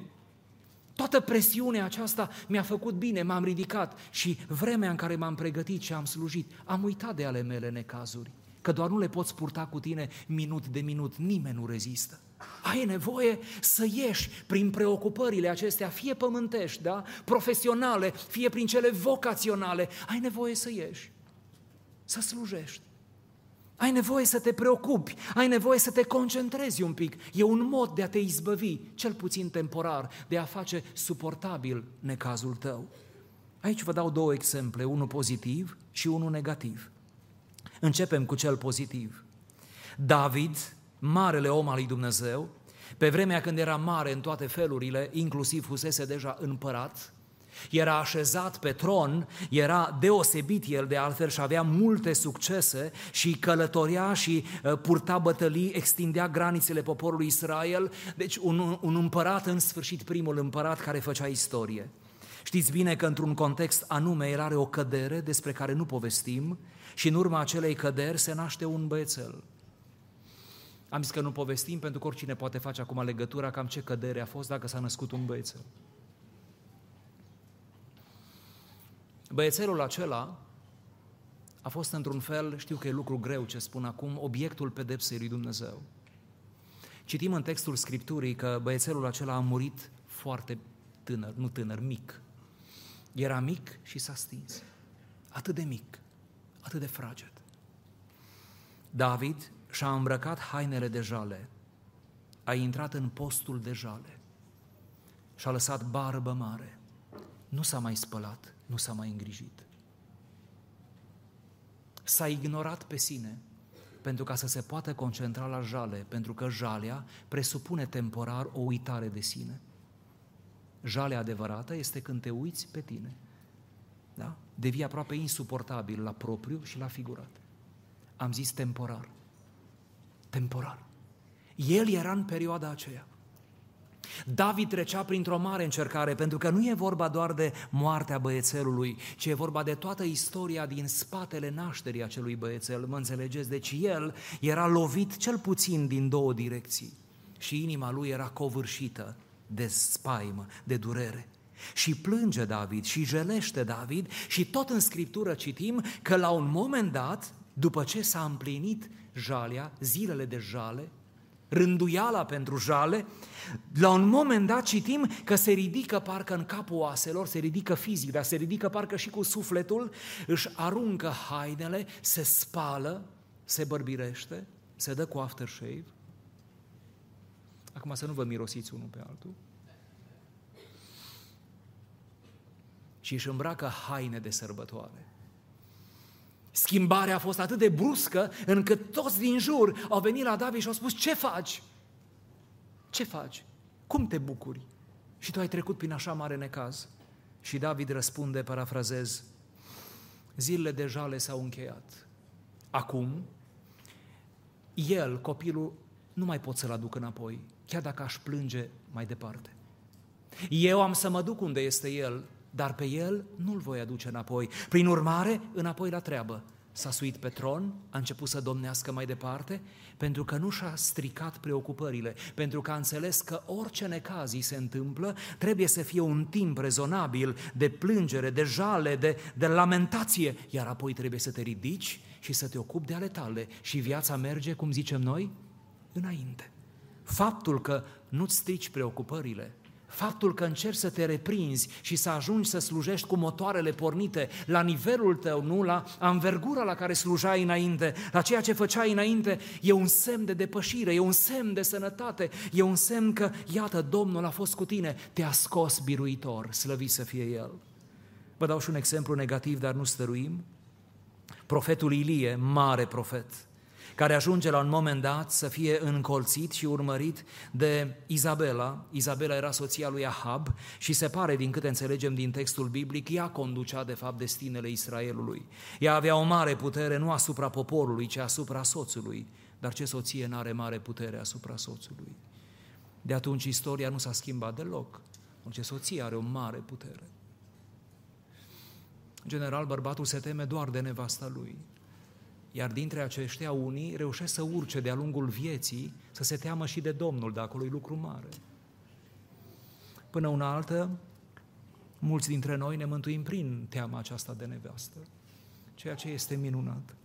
Toată presiunea aceasta mi-a făcut bine, m-am ridicat și vremea în care m-am pregătit și am slujit, am uitat de ale mele necazuri, că doar nu le poți purta cu tine minut de minut, nimeni nu rezistă. Ai nevoie să ieși prin preocupările acestea, fie pământești, da? profesionale, fie prin cele vocaționale, ai nevoie să ieși, să slujești. Ai nevoie să te preocupi, ai nevoie să te concentrezi un pic. E un mod de a te izbăvi, cel puțin temporar, de a face suportabil necazul tău. Aici vă dau două exemple, unul pozitiv și unul negativ. Începem cu cel pozitiv. David, marele om al lui Dumnezeu, pe vremea când era mare în toate felurile, inclusiv fusese deja împărat, era așezat pe tron, era deosebit el de altfel și avea multe succese și călătoria și uh, purta bătălii, extindea granițele poporului Israel, deci un, un împărat în sfârșit, primul împărat care făcea istorie. Știți bine că într-un context anume el are o cădere despre care nu povestim și în urma acelei căderi se naște un băiețel. Am zis că nu povestim pentru că oricine poate face acum legătura cam ce cădere a fost dacă s-a născut un băiețel. Băiețelul acela a fost într-un fel, știu că e lucru greu ce spun acum, obiectul pedepsei lui Dumnezeu. Citim în textul Scripturii că băiețelul acela a murit foarte tânăr, nu tânăr, mic. Era mic și s-a stins. Atât de mic, atât de fraged. David și-a îmbrăcat hainele de jale, a intrat în postul de jale și a lăsat barbă mare. Nu s-a mai spălat, nu s-a mai îngrijit. S-a ignorat pe sine, pentru ca să se poată concentra la jale, pentru că jalea presupune temporar o uitare de sine. Jalea adevărată este când te uiți pe tine. Da? Devii aproape insuportabil la propriu și la figurat. Am zis temporar. Temporar. El era în perioada aceea. David trecea printr-o mare încercare, pentru că nu e vorba doar de moartea băiețelului, ci e vorba de toată istoria din spatele nașterii acelui băiețel, mă înțelegeți? Deci el era lovit cel puțin din două direcții și inima lui era covârșită de spaimă, de durere. Și plânge David și jelește David și tot în Scriptură citim că la un moment dat, după ce s-a împlinit jalea, zilele de jale, rânduiala pentru jale, la un moment dat citim că se ridică parcă în capul oaselor, se ridică fizic, dar se ridică parcă și cu sufletul, își aruncă hainele, se spală, se bărbirește, se dă cu aftershave. Acum să nu vă mirosiți unul pe altul. Și își îmbracă haine de sărbătoare. Schimbarea a fost atât de bruscă încât toți din jur au venit la David și au spus, ce faci? Ce faci? Cum te bucuri? Și tu ai trecut prin așa mare necaz. Și David răspunde, parafrazez, zilele de jale s-au încheiat. Acum, el, copilul, nu mai pot să-l aduc înapoi, chiar dacă aș plânge mai departe. Eu am să mă duc unde este el, dar pe el nu-l voi aduce înapoi. Prin urmare, înapoi la treabă. S-a suit pe tron, a început să domnească mai departe, pentru că nu și-a stricat preocupările, pentru că a înțeles că orice necaz se întâmplă, trebuie să fie un timp rezonabil de plângere, de jale, de, de lamentație, iar apoi trebuie să te ridici și să te ocupi de ale tale și viața merge, cum zicem noi, înainte. Faptul că nu-ți strici preocupările, Faptul că încerci să te reprinzi și să ajungi să slujești cu motoarele pornite la nivelul tău, nu la anvergura la care slujai înainte, la ceea ce făceai înainte, e un semn de depășire, e un semn de sănătate, e un semn că, iată, Domnul a fost cu tine, te-a scos biruitor, slăvit să fie El. Vă dau și un exemplu negativ, dar nu stăruim. Profetul Ilie, mare profet, care ajunge la un moment dat să fie încolțit și urmărit de Izabela. Izabela era soția lui Ahab și se pare, din câte înțelegem din textul biblic, ea conducea de fapt destinele Israelului. Ea avea o mare putere nu asupra poporului, ci asupra soțului. Dar ce soție nu are mare putere asupra soțului? De atunci istoria nu s-a schimbat deloc. Ce soție are o mare putere. În general, bărbatul se teme doar de nevasta lui. Iar dintre aceștia unii reușesc să urce de-a lungul vieții, să se teamă și de Domnul, de acolo e lucru mare. Până una altă, mulți dintre noi ne mântuim prin teama aceasta de nevastă, ceea ce este minunat.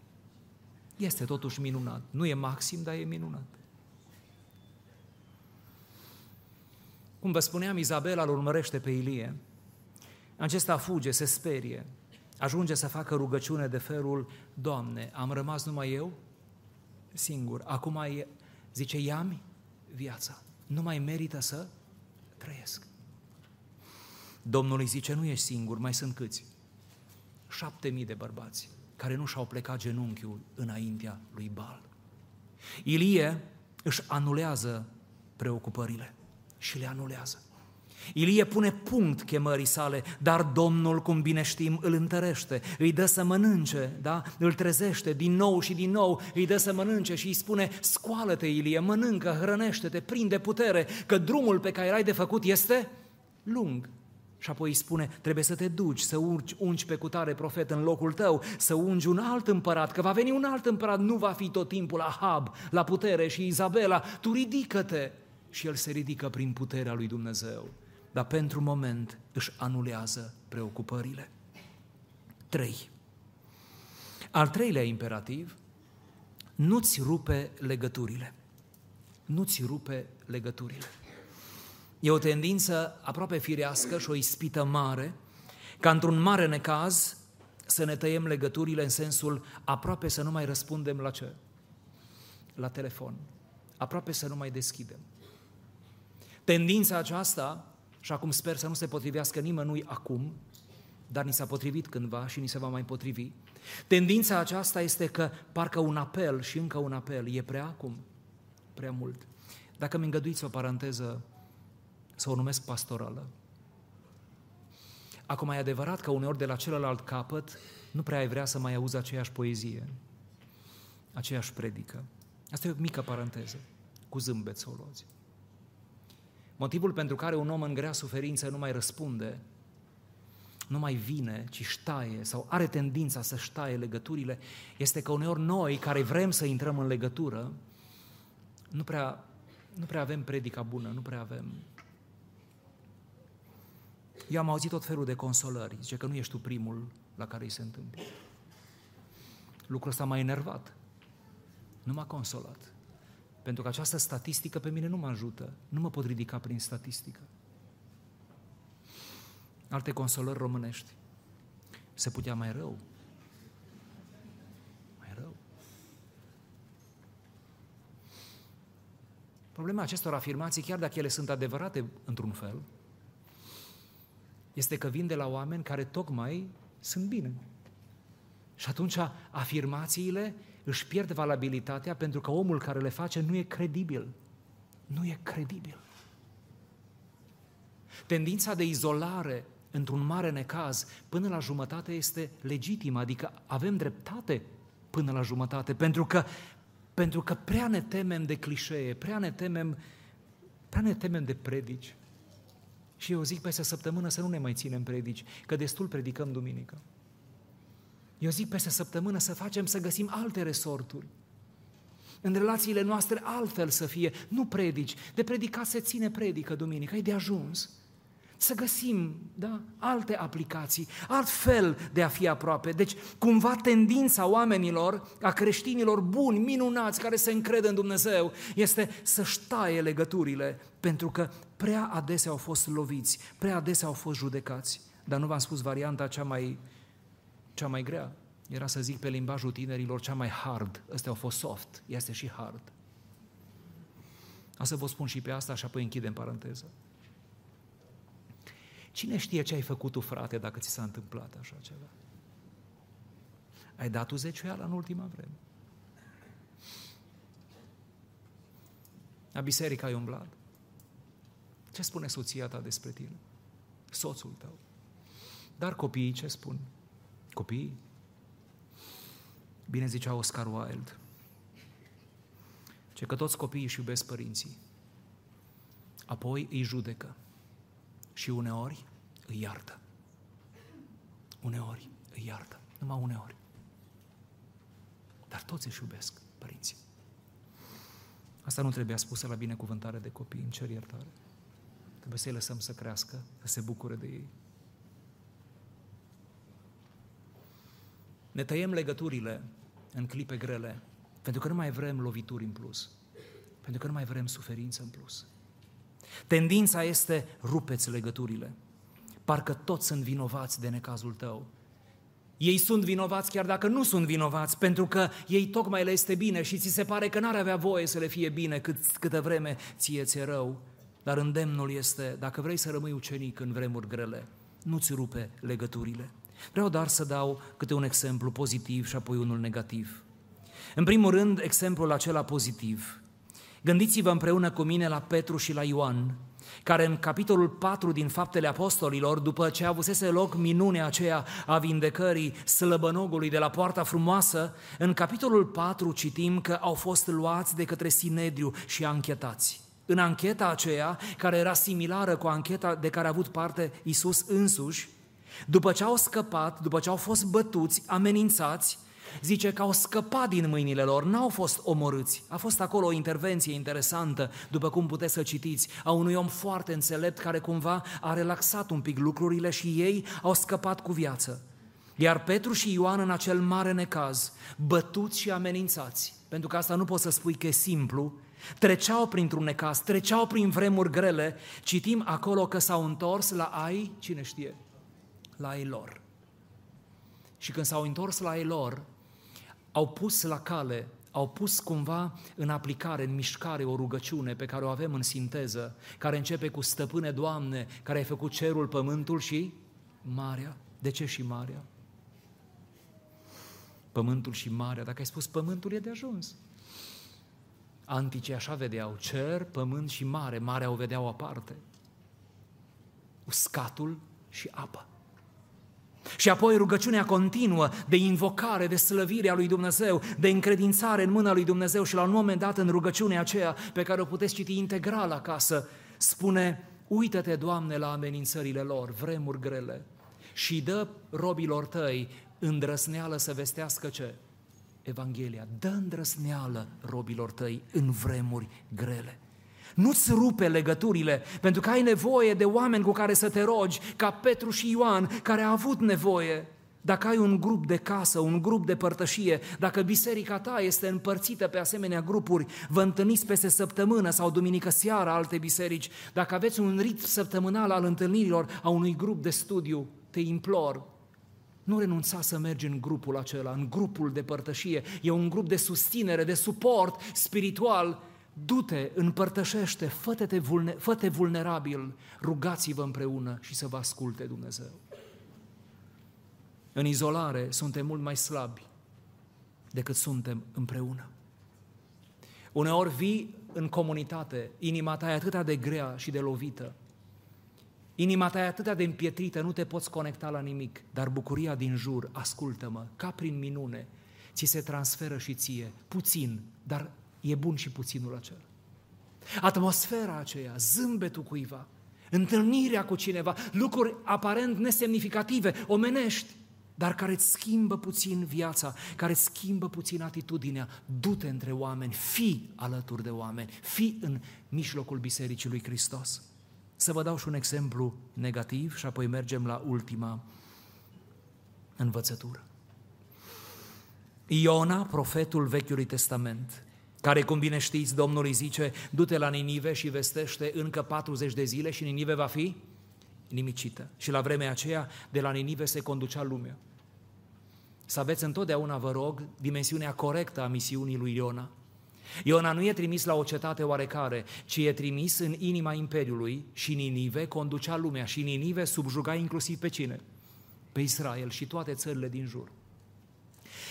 Este totuși minunat. Nu e maxim, dar e minunat. Cum vă spuneam, Izabela îl urmărește pe Ilie. Acesta fuge, se sperie, ajunge să facă rugăciune de felul, Doamne, am rămas numai eu singur, acum e, zice, ia-mi viața, nu mai merită să trăiesc. Domnul îi zice, nu ești singur, mai sunt câți? Șapte mii de bărbați care nu și-au plecat genunchiul înaintea lui Bal. Ilie își anulează preocupările și le anulează. Ilie pune punct chemării sale, dar Domnul, cum bine știm, îl întărește, îi dă să mănânce, da? îl trezește din nou și din nou, îi dă să mănânce și îi spune, scoală-te Ilie, mănâncă, hrănește-te, prinde putere, că drumul pe care l-ai de făcut este lung. Și apoi îi spune, trebuie să te duci, să urci, ungi pe cutare profet în locul tău, să ungi un alt împărat, că va veni un alt împărat, nu va fi tot timpul Ahab la putere și Izabela, tu ridică-te. Și el se ridică prin puterea lui Dumnezeu dar pentru moment își anulează preocupările. 3. Al treilea imperativ, nu-ți rupe legăturile. Nu-ți rupe legăturile. E o tendință aproape firească și o ispită mare, ca într-un mare necaz să ne tăiem legăturile în sensul aproape să nu mai răspundem la ce? La telefon. Aproape să nu mai deschidem. Tendința aceasta și acum sper să nu se potrivească nimănui acum, dar ni s-a potrivit cândva și ni se va mai potrivi. Tendința aceasta este că parcă un apel și încă un apel e prea acum, prea mult. Dacă mi îngăduiți o paranteză, să o numesc pastorală. Acum e adevărat că uneori de la celălalt capăt nu prea ai vrea să mai auzi aceeași poezie, aceeași predică. Asta e o mică paranteză, cu zâmbet să o luați. Motivul pentru care un om în grea suferință nu mai răspunde, nu mai vine, ci ștaie sau are tendința să ștaie legăturile, este că uneori noi, care vrem să intrăm în legătură, nu prea, nu prea avem predica bună, nu prea avem eu am auzit tot felul de consolări. Zice că nu ești tu primul la care îi se întâmplă. Lucrul ăsta m-a enervat. Nu m-a consolat. Pentru că această statistică pe mine nu mă ajută. Nu mă pot ridica prin statistică. Alte consolări românești. Se putea mai rău. Mai rău. Problema acestor afirmații, chiar dacă ele sunt adevărate într-un fel, este că vin de la oameni care tocmai sunt bine. Și atunci afirmațiile își pierd valabilitatea pentru că omul care le face nu e credibil. Nu e credibil. Tendința de izolare într-un mare necaz până la jumătate este legitimă, adică avem dreptate până la jumătate, pentru că, pentru că prea ne temem de clișee, prea ne temem, prea ne temem de predici. Și eu zic peste săptămână să nu ne mai ținem predici, că destul predicăm duminică. Eu zic peste săptămână să facem, să găsim alte resorturi. În relațiile noastre altfel să fie, nu predici. De predicat se ține predică duminică, e de ajuns să găsim da, alte aplicații, alt fel de a fi aproape. Deci, cumva, tendința oamenilor, a creștinilor buni, minunați, care se încred în Dumnezeu, este să-și taie legăturile, pentru că prea adesea au fost loviți, prea adesea au fost judecați. Dar nu v-am spus varianta cea mai, cea mai grea. Era să zic pe limbajul tinerilor cea mai hard. Astea au fost soft, este și hard. A să vă spun și pe asta și apoi închidem paranteză. Cine știe ce ai făcut tu, frate, dacă ți s-a întâmplat așa ceva? Ai dat tu zeciuiala în ultima vreme. La biserică ai umblat. Ce spune soția ta despre tine? Soțul tău. Dar copiii ce spun? Copiii? Bine zicea Oscar Wilde. Ce că toți copiii își iubesc părinții. Apoi îi judecă și uneori îi iartă. Uneori îi iartă, numai uneori. Dar toți își iubesc părinții. Asta nu trebuia spusă la binecuvântare de copii, în cer iertare. Trebuie să-i lăsăm să crească, să se bucure de ei. Ne tăiem legăturile în clipe grele, pentru că nu mai vrem lovituri în plus, pentru că nu mai vrem suferință în plus. Tendința este rupeți legăturile. Parcă toți sunt vinovați de necazul tău. Ei sunt vinovați chiar dacă nu sunt vinovați, pentru că ei tocmai le este bine și ți se pare că n-ar avea voie să le fie bine cât, câtă vreme ție ți-e rău. Dar îndemnul este, dacă vrei să rămâi ucenic în vremuri grele, nu-ți rupe legăturile. Vreau doar să dau câte un exemplu pozitiv și apoi unul negativ. În primul rând, exemplul acela pozitiv. Gândiți-vă împreună cu mine la Petru și la Ioan, care în capitolul 4 din Faptele Apostolilor, după ce avusese loc minunea aceea a vindecării slăbănogului de la poarta frumoasă, în capitolul 4 citim că au fost luați de către Sinedriu și anchetați. În ancheta aceea, care era similară cu ancheta de care a avut parte Isus însuși, după ce au scăpat, după ce au fost bătuți, amenințați, zice că au scăpat din mâinile lor, n-au fost omorâți. A fost acolo o intervenție interesantă, după cum puteți să citiți, a unui om foarte înțelept care cumva a relaxat un pic lucrurile și ei au scăpat cu viață. Iar Petru și Ioan în acel mare necaz, bătuți și amenințați, pentru că asta nu poți să spui că e simplu, treceau printr-un necaz, treceau prin vremuri grele, citim acolo că s-au întors la ai, cine știe, la ai lor. Și când s-au întors la ei lor, au pus la cale, au pus cumva în aplicare, în mișcare o rugăciune pe care o avem în sinteză, care începe cu stăpâne Doamne, care ai făcut cerul, pământul și marea. De ce și marea? Pământul și marea, dacă ai spus pământul e de ajuns. Anticii așa vedeau, cer, pământ și mare, marea o vedeau aparte. Uscatul și apă. Și apoi rugăciunea continuă de invocare, de slăvire a lui Dumnezeu, de încredințare în mâna lui Dumnezeu și la un moment dat în rugăciunea aceea pe care o puteți citi integral acasă, spune, uită-te, Doamne, la amenințările lor, vremuri grele, și dă robilor tăi îndrăsneală să vestească ce? Evanghelia. Dă îndrăsneală robilor tăi în vremuri grele. Nu-ți rupe legăturile, pentru că ai nevoie de oameni cu care să te rogi, ca Petru și Ioan, care a avut nevoie. Dacă ai un grup de casă, un grup de părtășie, dacă biserica ta este împărțită pe asemenea grupuri, vă întâlniți peste săptămână sau duminică seara alte biserici, dacă aveți un ritm săptămânal al întâlnirilor a unui grup de studiu, te implor, nu renunța să mergi în grupul acela, în grupul de părtășie. E un grup de susținere, de suport spiritual Du-te, împărtășește, fă-te, vulne, fă vulnerabil, rugați-vă împreună și să vă asculte Dumnezeu. În izolare suntem mult mai slabi decât suntem împreună. Uneori vii în comunitate, inima ta e atât de grea și de lovită, inima ta e atât de împietrită, nu te poți conecta la nimic, dar bucuria din jur, ascultă-mă, ca prin minune, ți se transferă și ție, puțin, dar e bun și puținul acela. Atmosfera aceea, zâmbetul cuiva, întâlnirea cu cineva, lucruri aparent nesemnificative, omenești, dar care îți schimbă puțin viața, care îți schimbă puțin atitudinea. Du-te între oameni, fii alături de oameni, fii în mijlocul Bisericii lui Hristos. Să vă dau și un exemplu negativ și apoi mergem la ultima învățătură. Iona, profetul Vechiului Testament, care, cum bine știți, Domnul îi zice, du-te la Ninive și vestește încă 40 de zile și Ninive va fi nimicită. Și la vremea aceea, de la Ninive se conducea lumea. Să aveți întotdeauna, vă rog, dimensiunea corectă a misiunii lui Iona. Iona nu e trimis la o cetate oarecare, ci e trimis în inima Imperiului și Ninive conducea lumea și Ninive subjuga inclusiv pe cine? Pe Israel și toate țările din jur.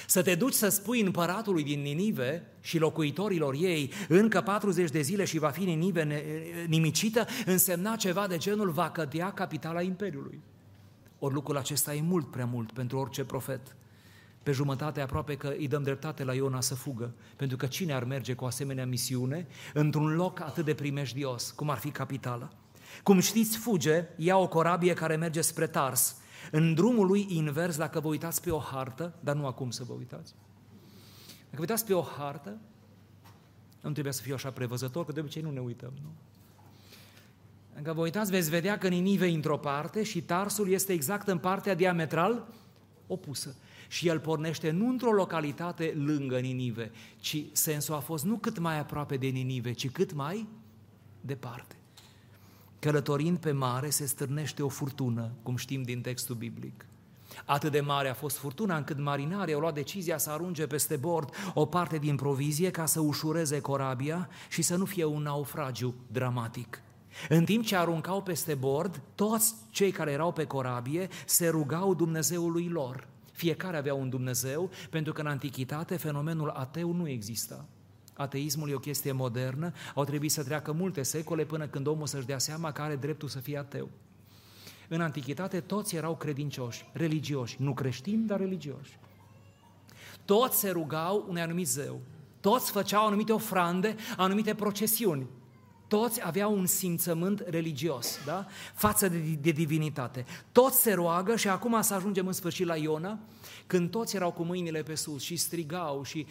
Să te duci să spui împăratului din Ninive și locuitorilor ei încă 40 de zile și va fi Ninive nimicită, însemna ceva de genul va cădea capitala Imperiului. Ori lucrul acesta e mult prea mult pentru orice profet. Pe jumătate aproape că îi dăm dreptate la Iona să fugă, pentru că cine ar merge cu o asemenea misiune într-un loc atât de primejdios, cum ar fi capitala? Cum știți, fuge, ia o corabie care merge spre Tars, în drumul lui invers, dacă vă uitați pe o hartă, dar nu acum să vă uitați, dacă vă uitați pe o hartă, nu trebuie să fiu așa prevăzător, că de obicei nu ne uităm, nu? Dacă vă uitați, veți vedea că Ninive într-o parte și Tarsul este exact în partea diametral opusă. Și el pornește nu într-o localitate lângă Ninive, ci sensul a fost nu cât mai aproape de Ninive, ci cât mai departe. Călătorind pe mare se stârnește o furtună, cum știm din textul biblic. Atât de mare a fost furtuna încât marinarii au luat decizia să arunce peste bord o parte din provizie ca să ușureze corabia și să nu fie un naufragiu dramatic. În timp ce aruncau peste bord, toți cei care erau pe corabie se rugau Dumnezeului lor. Fiecare avea un Dumnezeu, pentru că în antichitate fenomenul ateu nu exista. Ateismul e o chestie modernă, au trebuit să treacă multe secole până când omul să-și dea seama că are dreptul să fie ateu. În antichitate toți erau credincioși, religioși, nu creștini, dar religioși. Toți se rugau unui anumit zeu, toți făceau anumite ofrande, anumite procesiuni, toți aveau un simțământ religios, da? față de, de divinitate. Toți se roagă și acum să ajungem în sfârșit la Iona, când toți erau cu mâinile pe sus și strigau și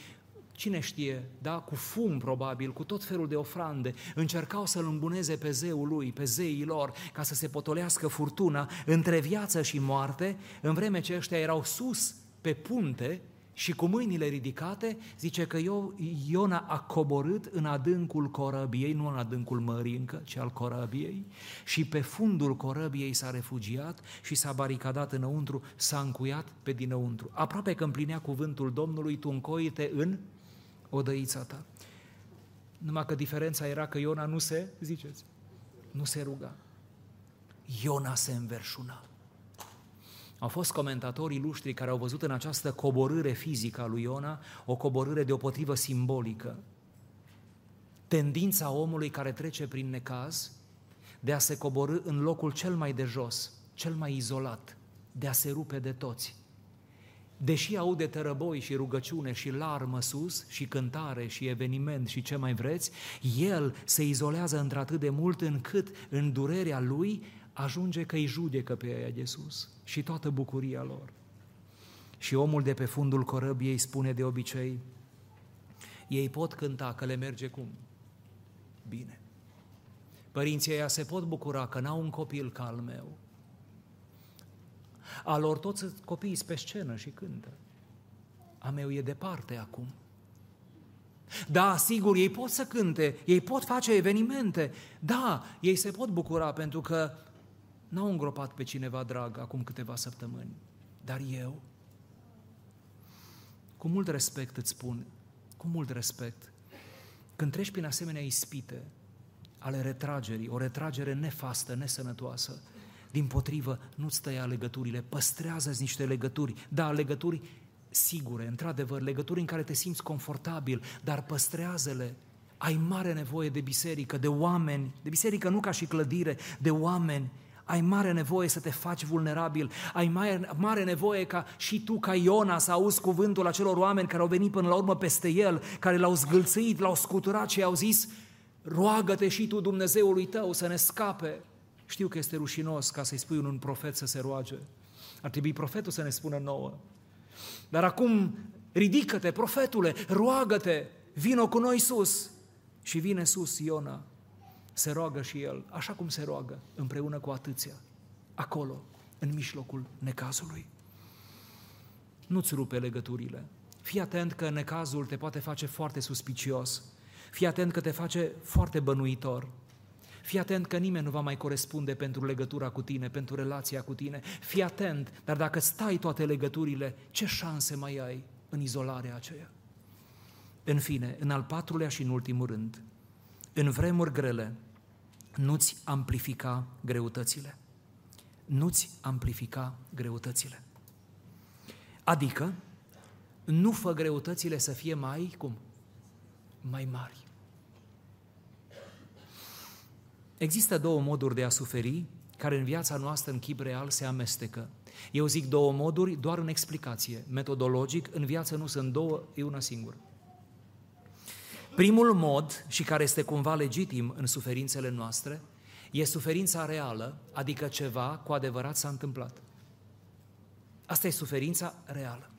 cine știe, da, cu fum probabil, cu tot felul de ofrande, încercau să-l îmbuneze pe zeul lui, pe zeii lor, ca să se potolească furtuna între viață și moarte, în vreme ce ăștia erau sus pe punte și cu mâinile ridicate, zice că Iona a coborât în adâncul corăbiei, nu în adâncul mării încă, ci al corăbiei, și pe fundul corăbiei s-a refugiat și s-a baricadat înăuntru, s-a încuiat pe dinăuntru. Aproape că împlinea cuvântul Domnului, tu încoite în odăița ta. Numai că diferența era că Iona nu se, ziceți, nu se ruga. Iona se înverșuna. Au fost comentatori iluștri care au văzut în această coborâre fizică a lui Iona o coborâre deopotrivă simbolică. Tendința omului care trece prin necaz de a se coborâ în locul cel mai de jos, cel mai izolat, de a se rupe de toți. Deși aude tărăboi și rugăciune și larmă sus și cântare și eveniment și ce mai vreți, el se izolează într-atât de mult încât în durerea lui ajunge că îi judecă pe aia de sus și toată bucuria lor. Și omul de pe fundul corăbiei spune de obicei, ei pot cânta că le merge cum? Bine. Părinții ăia se pot bucura că n-au un copil ca al meu. A lor toți copiii pe scenă și cântă. A meu e departe acum. Da, sigur, ei pot să cânte, ei pot face evenimente. Da, ei se pot bucura pentru că n-au îngropat pe cineva drag acum câteva săptămâni. Dar eu, cu mult respect îți spun, cu mult respect, când treci prin asemenea ispite ale retragerii, o retragere nefastă, nesănătoasă, din potrivă, nu-ți tăia legăturile, păstrează niște legături. Da, legături sigure, într-adevăr, legături în care te simți confortabil, dar păstrează-le. Ai mare nevoie de biserică, de oameni, de biserică nu ca și clădire, de oameni ai mare nevoie să te faci vulnerabil, ai mare, mare nevoie ca și tu, ca Iona, să auzi cuvântul acelor oameni care au venit până la urmă peste el, care l-au zgâlțit, l-au scuturat și au zis, roagă-te și tu Dumnezeului tău să ne scape. Știu că este rușinos ca să-i spui un profet să se roage. Ar trebui profetul să ne spună nouă. Dar acum, ridică-te, profetule, roagă-te, vină cu noi sus. Și vine sus Iona se roagă și el, așa cum se roagă, împreună cu atâția, acolo, în mijlocul necazului. Nu-ți rupe legăturile. Fii atent că necazul te poate face foarte suspicios. Fii atent că te face foarte bănuitor. Fii atent că nimeni nu va mai corespunde pentru legătura cu tine, pentru relația cu tine. Fii atent, dar dacă stai toate legăturile, ce șanse mai ai în izolarea aceea? În fine, în al patrulea și în ultimul rând, în vremuri grele, nu-ți amplifica greutățile. Nu-ți amplifica greutățile. Adică, nu fă greutățile să fie mai, cum? Mai mari. Există două moduri de a suferi care în viața noastră în chip real se amestecă. Eu zic două moduri doar în explicație. Metodologic, în viață nu sunt două, e una singură. Primul mod, și care este cumva legitim în suferințele noastre, e suferința reală, adică ceva cu adevărat s-a întâmplat. Asta e suferința reală.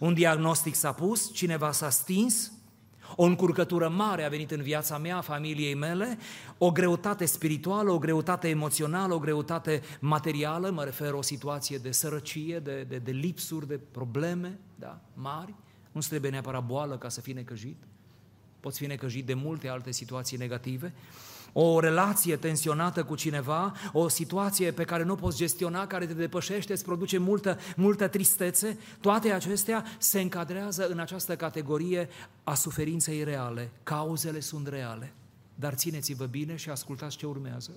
Un diagnostic s-a pus, cineva s-a stins, o încurcătură mare a venit în viața mea, familiei mele, o greutate spirituală, o greutate emoțională, o greutate materială, mă refer o situație de sărăcie, de, de, de lipsuri, de probleme da, mari. Nu trebuie neapărat boală ca să fii necăjit poți fi necăjit de multe alte situații negative, o relație tensionată cu cineva, o situație pe care nu poți gestiona, care te depășește, îți produce multă, multă tristețe, toate acestea se încadrează în această categorie a suferinței reale. Cauzele sunt reale. Dar țineți-vă bine și ascultați ce urmează.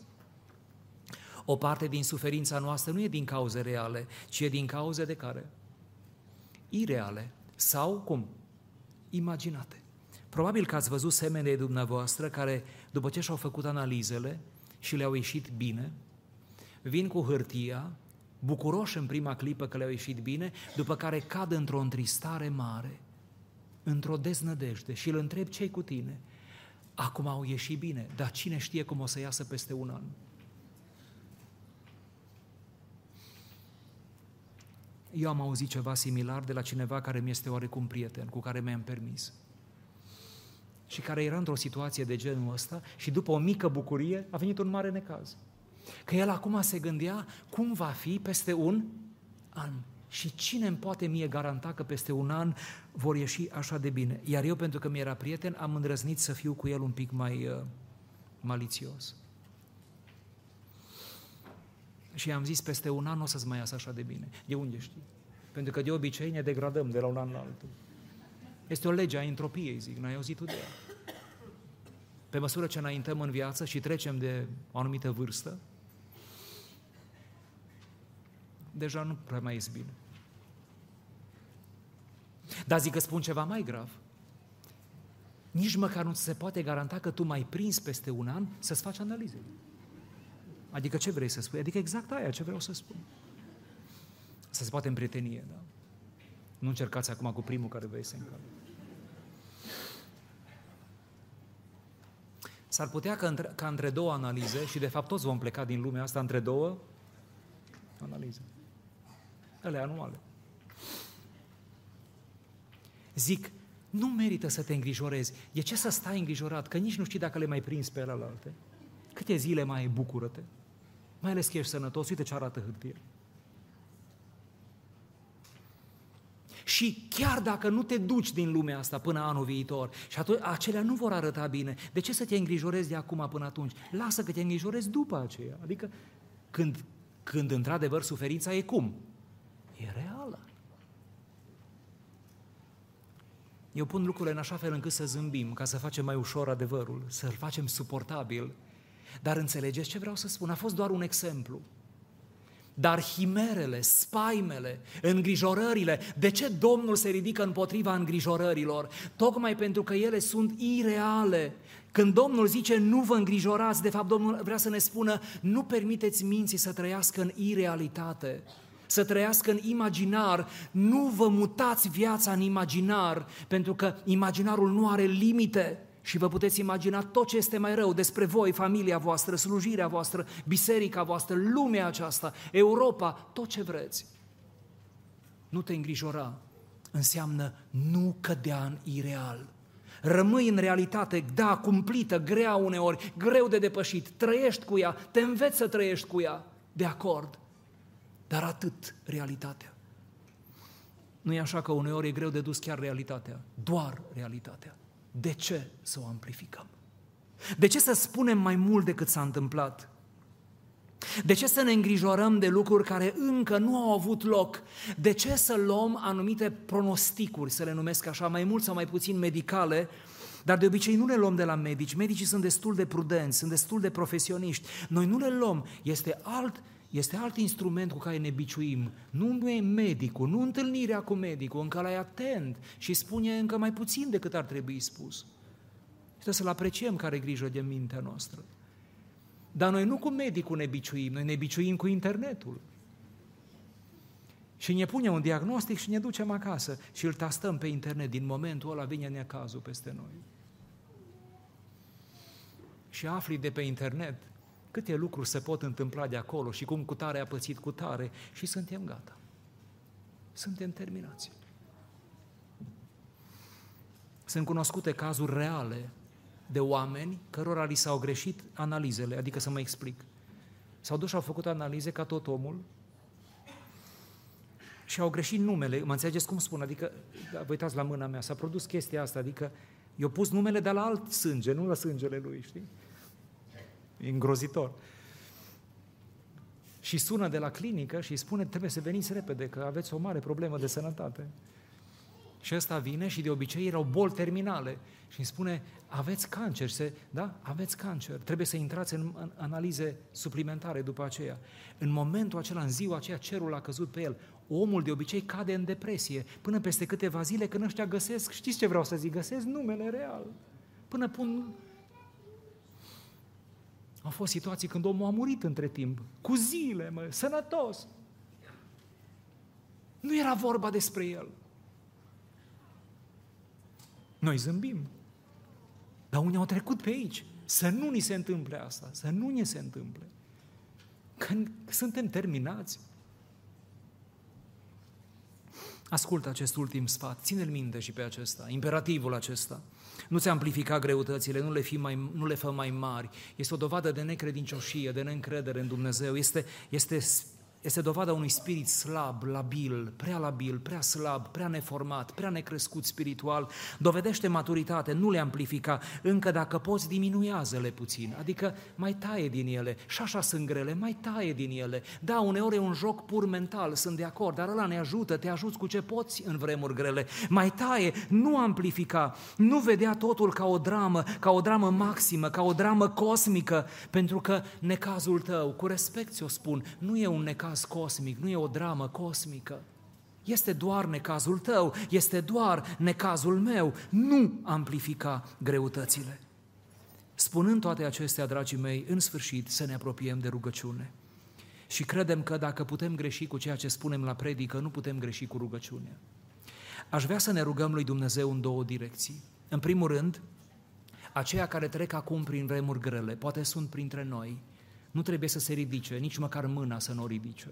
O parte din suferința noastră nu e din cauze reale, ci e din cauze de care? Ireale sau cum? Imaginate. Probabil că ați văzut semenele dumneavoastră care, după ce și-au făcut analizele și le-au ieșit bine, vin cu hârtia, bucuroși în prima clipă că le-au ieșit bine, după care cad într-o întristare mare, într-o deznădejde și îl întreb ce cu tine. Acum au ieșit bine, dar cine știe cum o să iasă peste un an? Eu am auzit ceva similar de la cineva care mi este oarecum prieten, cu care mi-am permis și care era într-o situație de genul ăsta și după o mică bucurie a venit un mare necaz. Că el acum se gândea cum va fi peste un an. Și cine îmi poate mie garanta că peste un an vor ieși așa de bine? Iar eu, pentru că mi-era prieten, am îndrăznit să fiu cu el un pic mai uh, malițios. Și am zis, peste un an o să-ți mai iasă așa de bine. De unde știi? Pentru că de obicei ne degradăm de la un an la altul. Este o lege a entropiei, zic, n-ai auzit tu de ea. Pe măsură ce înaintăm în viață și trecem de o anumită vârstă, deja nu prea mai ești bine. Dar zic că spun ceva mai grav. Nici măcar nu se poate garanta că tu mai prins peste un an să-ți faci analize. Adică ce vrei să spui? Adică exact aia ce vreau să spun. Să se poate în prietenie, da? Nu încercați acum cu primul care vei să încală. S-ar putea ca între, ca între două analize, și de fapt toți vom pleca din lumea asta între două analize. Ele anuale. Zic, nu merită să te îngrijorezi. E ce să stai îngrijorat, că nici nu știi dacă le mai prins pe alte. Câte zile mai ai, bucură-te. Mai ales că ești sănătos, uite ce arată hârtie. Și chiar dacă nu te duci din lumea asta până anul viitor și atunci acelea nu vor arăta bine, de ce să te îngrijorezi de acum până atunci? Lasă că te îngrijorezi după aceea. Adică când, când într-adevăr suferința e cum? E reală. Eu pun lucrurile în așa fel încât să zâmbim, ca să facem mai ușor adevărul, să-l facem suportabil. Dar înțelegeți ce vreau să spun? A fost doar un exemplu. Dar himerele, spaimele, îngrijorările, de ce Domnul se ridică împotriva îngrijorărilor? Tocmai pentru că ele sunt ireale. Când Domnul zice nu vă îngrijorați, de fapt Domnul vrea să ne spună nu permiteți minții să trăiască în irealitate să trăiască în imaginar, nu vă mutați viața în imaginar, pentru că imaginarul nu are limite și vă puteți imagina tot ce este mai rău despre voi, familia voastră, slujirea voastră, biserica voastră, lumea aceasta, Europa, tot ce vreți. Nu te îngrijora înseamnă nu cădea în ireal. Rămâi în realitate, da, cumplită, grea uneori, greu de depășit, trăiești cu ea, te înveți să trăiești cu ea, de acord. Dar atât realitatea. Nu e așa că uneori e greu de dus chiar realitatea, doar realitatea. De ce să o amplificăm? De ce să spunem mai mult decât s-a întâmplat? De ce să ne îngrijorăm de lucruri care încă nu au avut loc? De ce să luăm anumite pronosticuri, să le numesc așa, mai mult sau mai puțin medicale, dar de obicei nu le luăm de la medici. Medicii sunt destul de prudenți, sunt destul de profesioniști. Noi nu le luăm. Este alt este alt instrument cu care ne biciuim. Nu, nu e medicul, nu întâlnirea cu medicul, încă la atent și spune încă mai puțin decât ar trebui spus. Trebuie să-l apreciem care grijă de mintea noastră. Dar noi nu cu medicul ne biciuim, noi ne biciuim cu internetul. Și ne punem un diagnostic și ne ducem acasă și îl tastăm pe internet. Din momentul ăla vine necazul peste noi. Și afli de pe internet câte lucruri se pot întâmpla de acolo și cum cu tare a pățit cu tare și suntem gata. Suntem terminați. Sunt cunoscute cazuri reale de oameni cărora li s-au greșit analizele, adică să mă explic. S-au dus și au făcut analize ca tot omul și au greșit numele. Mă înțelegeți cum spun? Adică, da, vă uitați la mâna mea, s-a produs chestia asta, adică eu pus numele de la alt sânge, nu la sângele lui, știi? E îngrozitor. Și sună de la clinică și îi spune, trebuie să veniți repede, că aveți o mare problemă de sănătate. Și ăsta vine și de obicei erau boli terminale și îmi spune, aveți cancer, se, da? Aveți cancer, trebuie să intrați în, în analize suplimentare după aceea. În momentul acela, în ziua aceea, cerul a căzut pe el. Omul de obicei cade în depresie până peste câteva zile când ăștia găsesc, știți ce vreau să zic, găsesc numele real. Până pun au fost situații când omul a murit între timp, cu zile, mă, sănătos. Nu era vorba despre el. Noi zâmbim. Dar unii au trecut pe aici. Să nu ni se întâmple asta, să nu ni se întâmple. Când suntem terminați. Ascultă acest ultim sfat, ține-l minte și pe acesta, imperativul acesta. Nu-ți amplifica greutățile, nu le, fi mai, nu le fă mai mari. Este o dovadă de necredincioșie, de neîncredere în Dumnezeu. Este, este este dovada unui spirit slab, labil, prea labil, prea slab, prea neformat, prea necrescut spiritual. Dovedește maturitate, nu le amplifica, încă dacă poți, diminuează-le puțin, adică mai taie din ele. Și așa sunt grele, mai taie din ele. Da, uneori e un joc pur mental, sunt de acord, dar ăla ne ajută, te ajuți cu ce poți în vremuri grele. Mai taie, nu amplifica, nu vedea totul ca o dramă, ca o dramă maximă, ca o dramă cosmică, pentru că necazul tău, cu respect ți-o spun, nu e un necaz necaz cosmic, nu e o dramă cosmică. Este doar necazul tău, este doar necazul meu. Nu amplifica greutățile. Spunând toate acestea, dragii mei, în sfârșit să ne apropiem de rugăciune. Și credem că dacă putem greși cu ceea ce spunem la predică, nu putem greși cu rugăciunea. Aș vrea să ne rugăm lui Dumnezeu în două direcții. În primul rând, aceia care trec acum prin vremuri grele, poate sunt printre noi, nu trebuie să se ridice, nici măcar mâna să nu o ridice.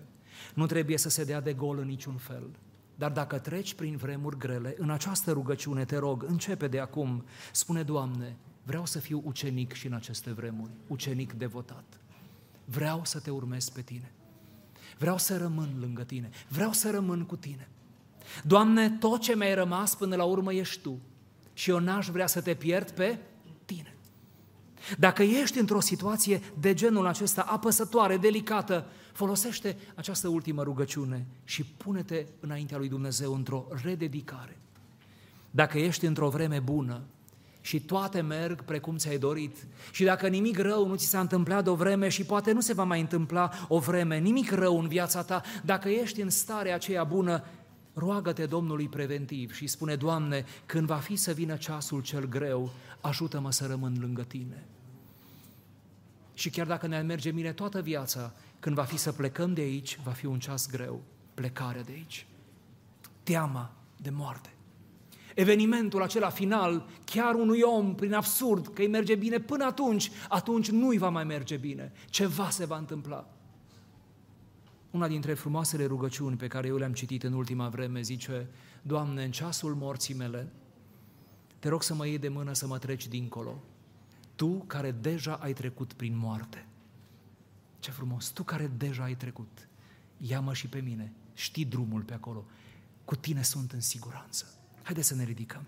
Nu trebuie să se dea de gol în niciun fel. Dar dacă treci prin vremuri grele, în această rugăciune te rog, începe de acum, spune, Doamne, vreau să fiu ucenic și în aceste vremuri, ucenic devotat. Vreau să te urmez pe tine. Vreau să rămân lângă tine. Vreau să rămân cu tine. Doamne, tot ce mi-ai rămas până la urmă ești Tu. Și eu n-aș vrea să te pierd pe tine. Dacă ești într-o situație de genul acesta apăsătoare, delicată, folosește această ultimă rugăciune și pune-te înaintea lui Dumnezeu într-o rededicare. Dacă ești într-o vreme bună și toate merg precum ți-ai dorit și dacă nimic rău nu ți s-a întâmplat de o vreme și poate nu se va mai întâmpla o vreme, nimic rău în viața ta, dacă ești în starea aceea bună, roagă-te Domnului preventiv și spune, Doamne, când va fi să vină ceasul cel greu, ajută-mă să rămân lângă Tine. Și chiar dacă ne merge bine toată viața, când va fi să plecăm de aici, va fi un ceas greu, plecarea de aici. Teama de moarte. Evenimentul acela final, chiar unui om, prin absurd, că îi merge bine până atunci, atunci nu-i va mai merge bine. Ceva se va întâmpla. Una dintre frumoasele rugăciuni pe care eu le-am citit în ultima vreme zice, Doamne, în ceasul morții mele, te rog să mă iei de mână să mă treci dincolo. Tu care deja ai trecut prin moarte. Ce frumos! Tu care deja ai trecut, ia-mă și pe mine, știi drumul pe acolo, cu tine sunt în siguranță. Haideți să ne ridicăm.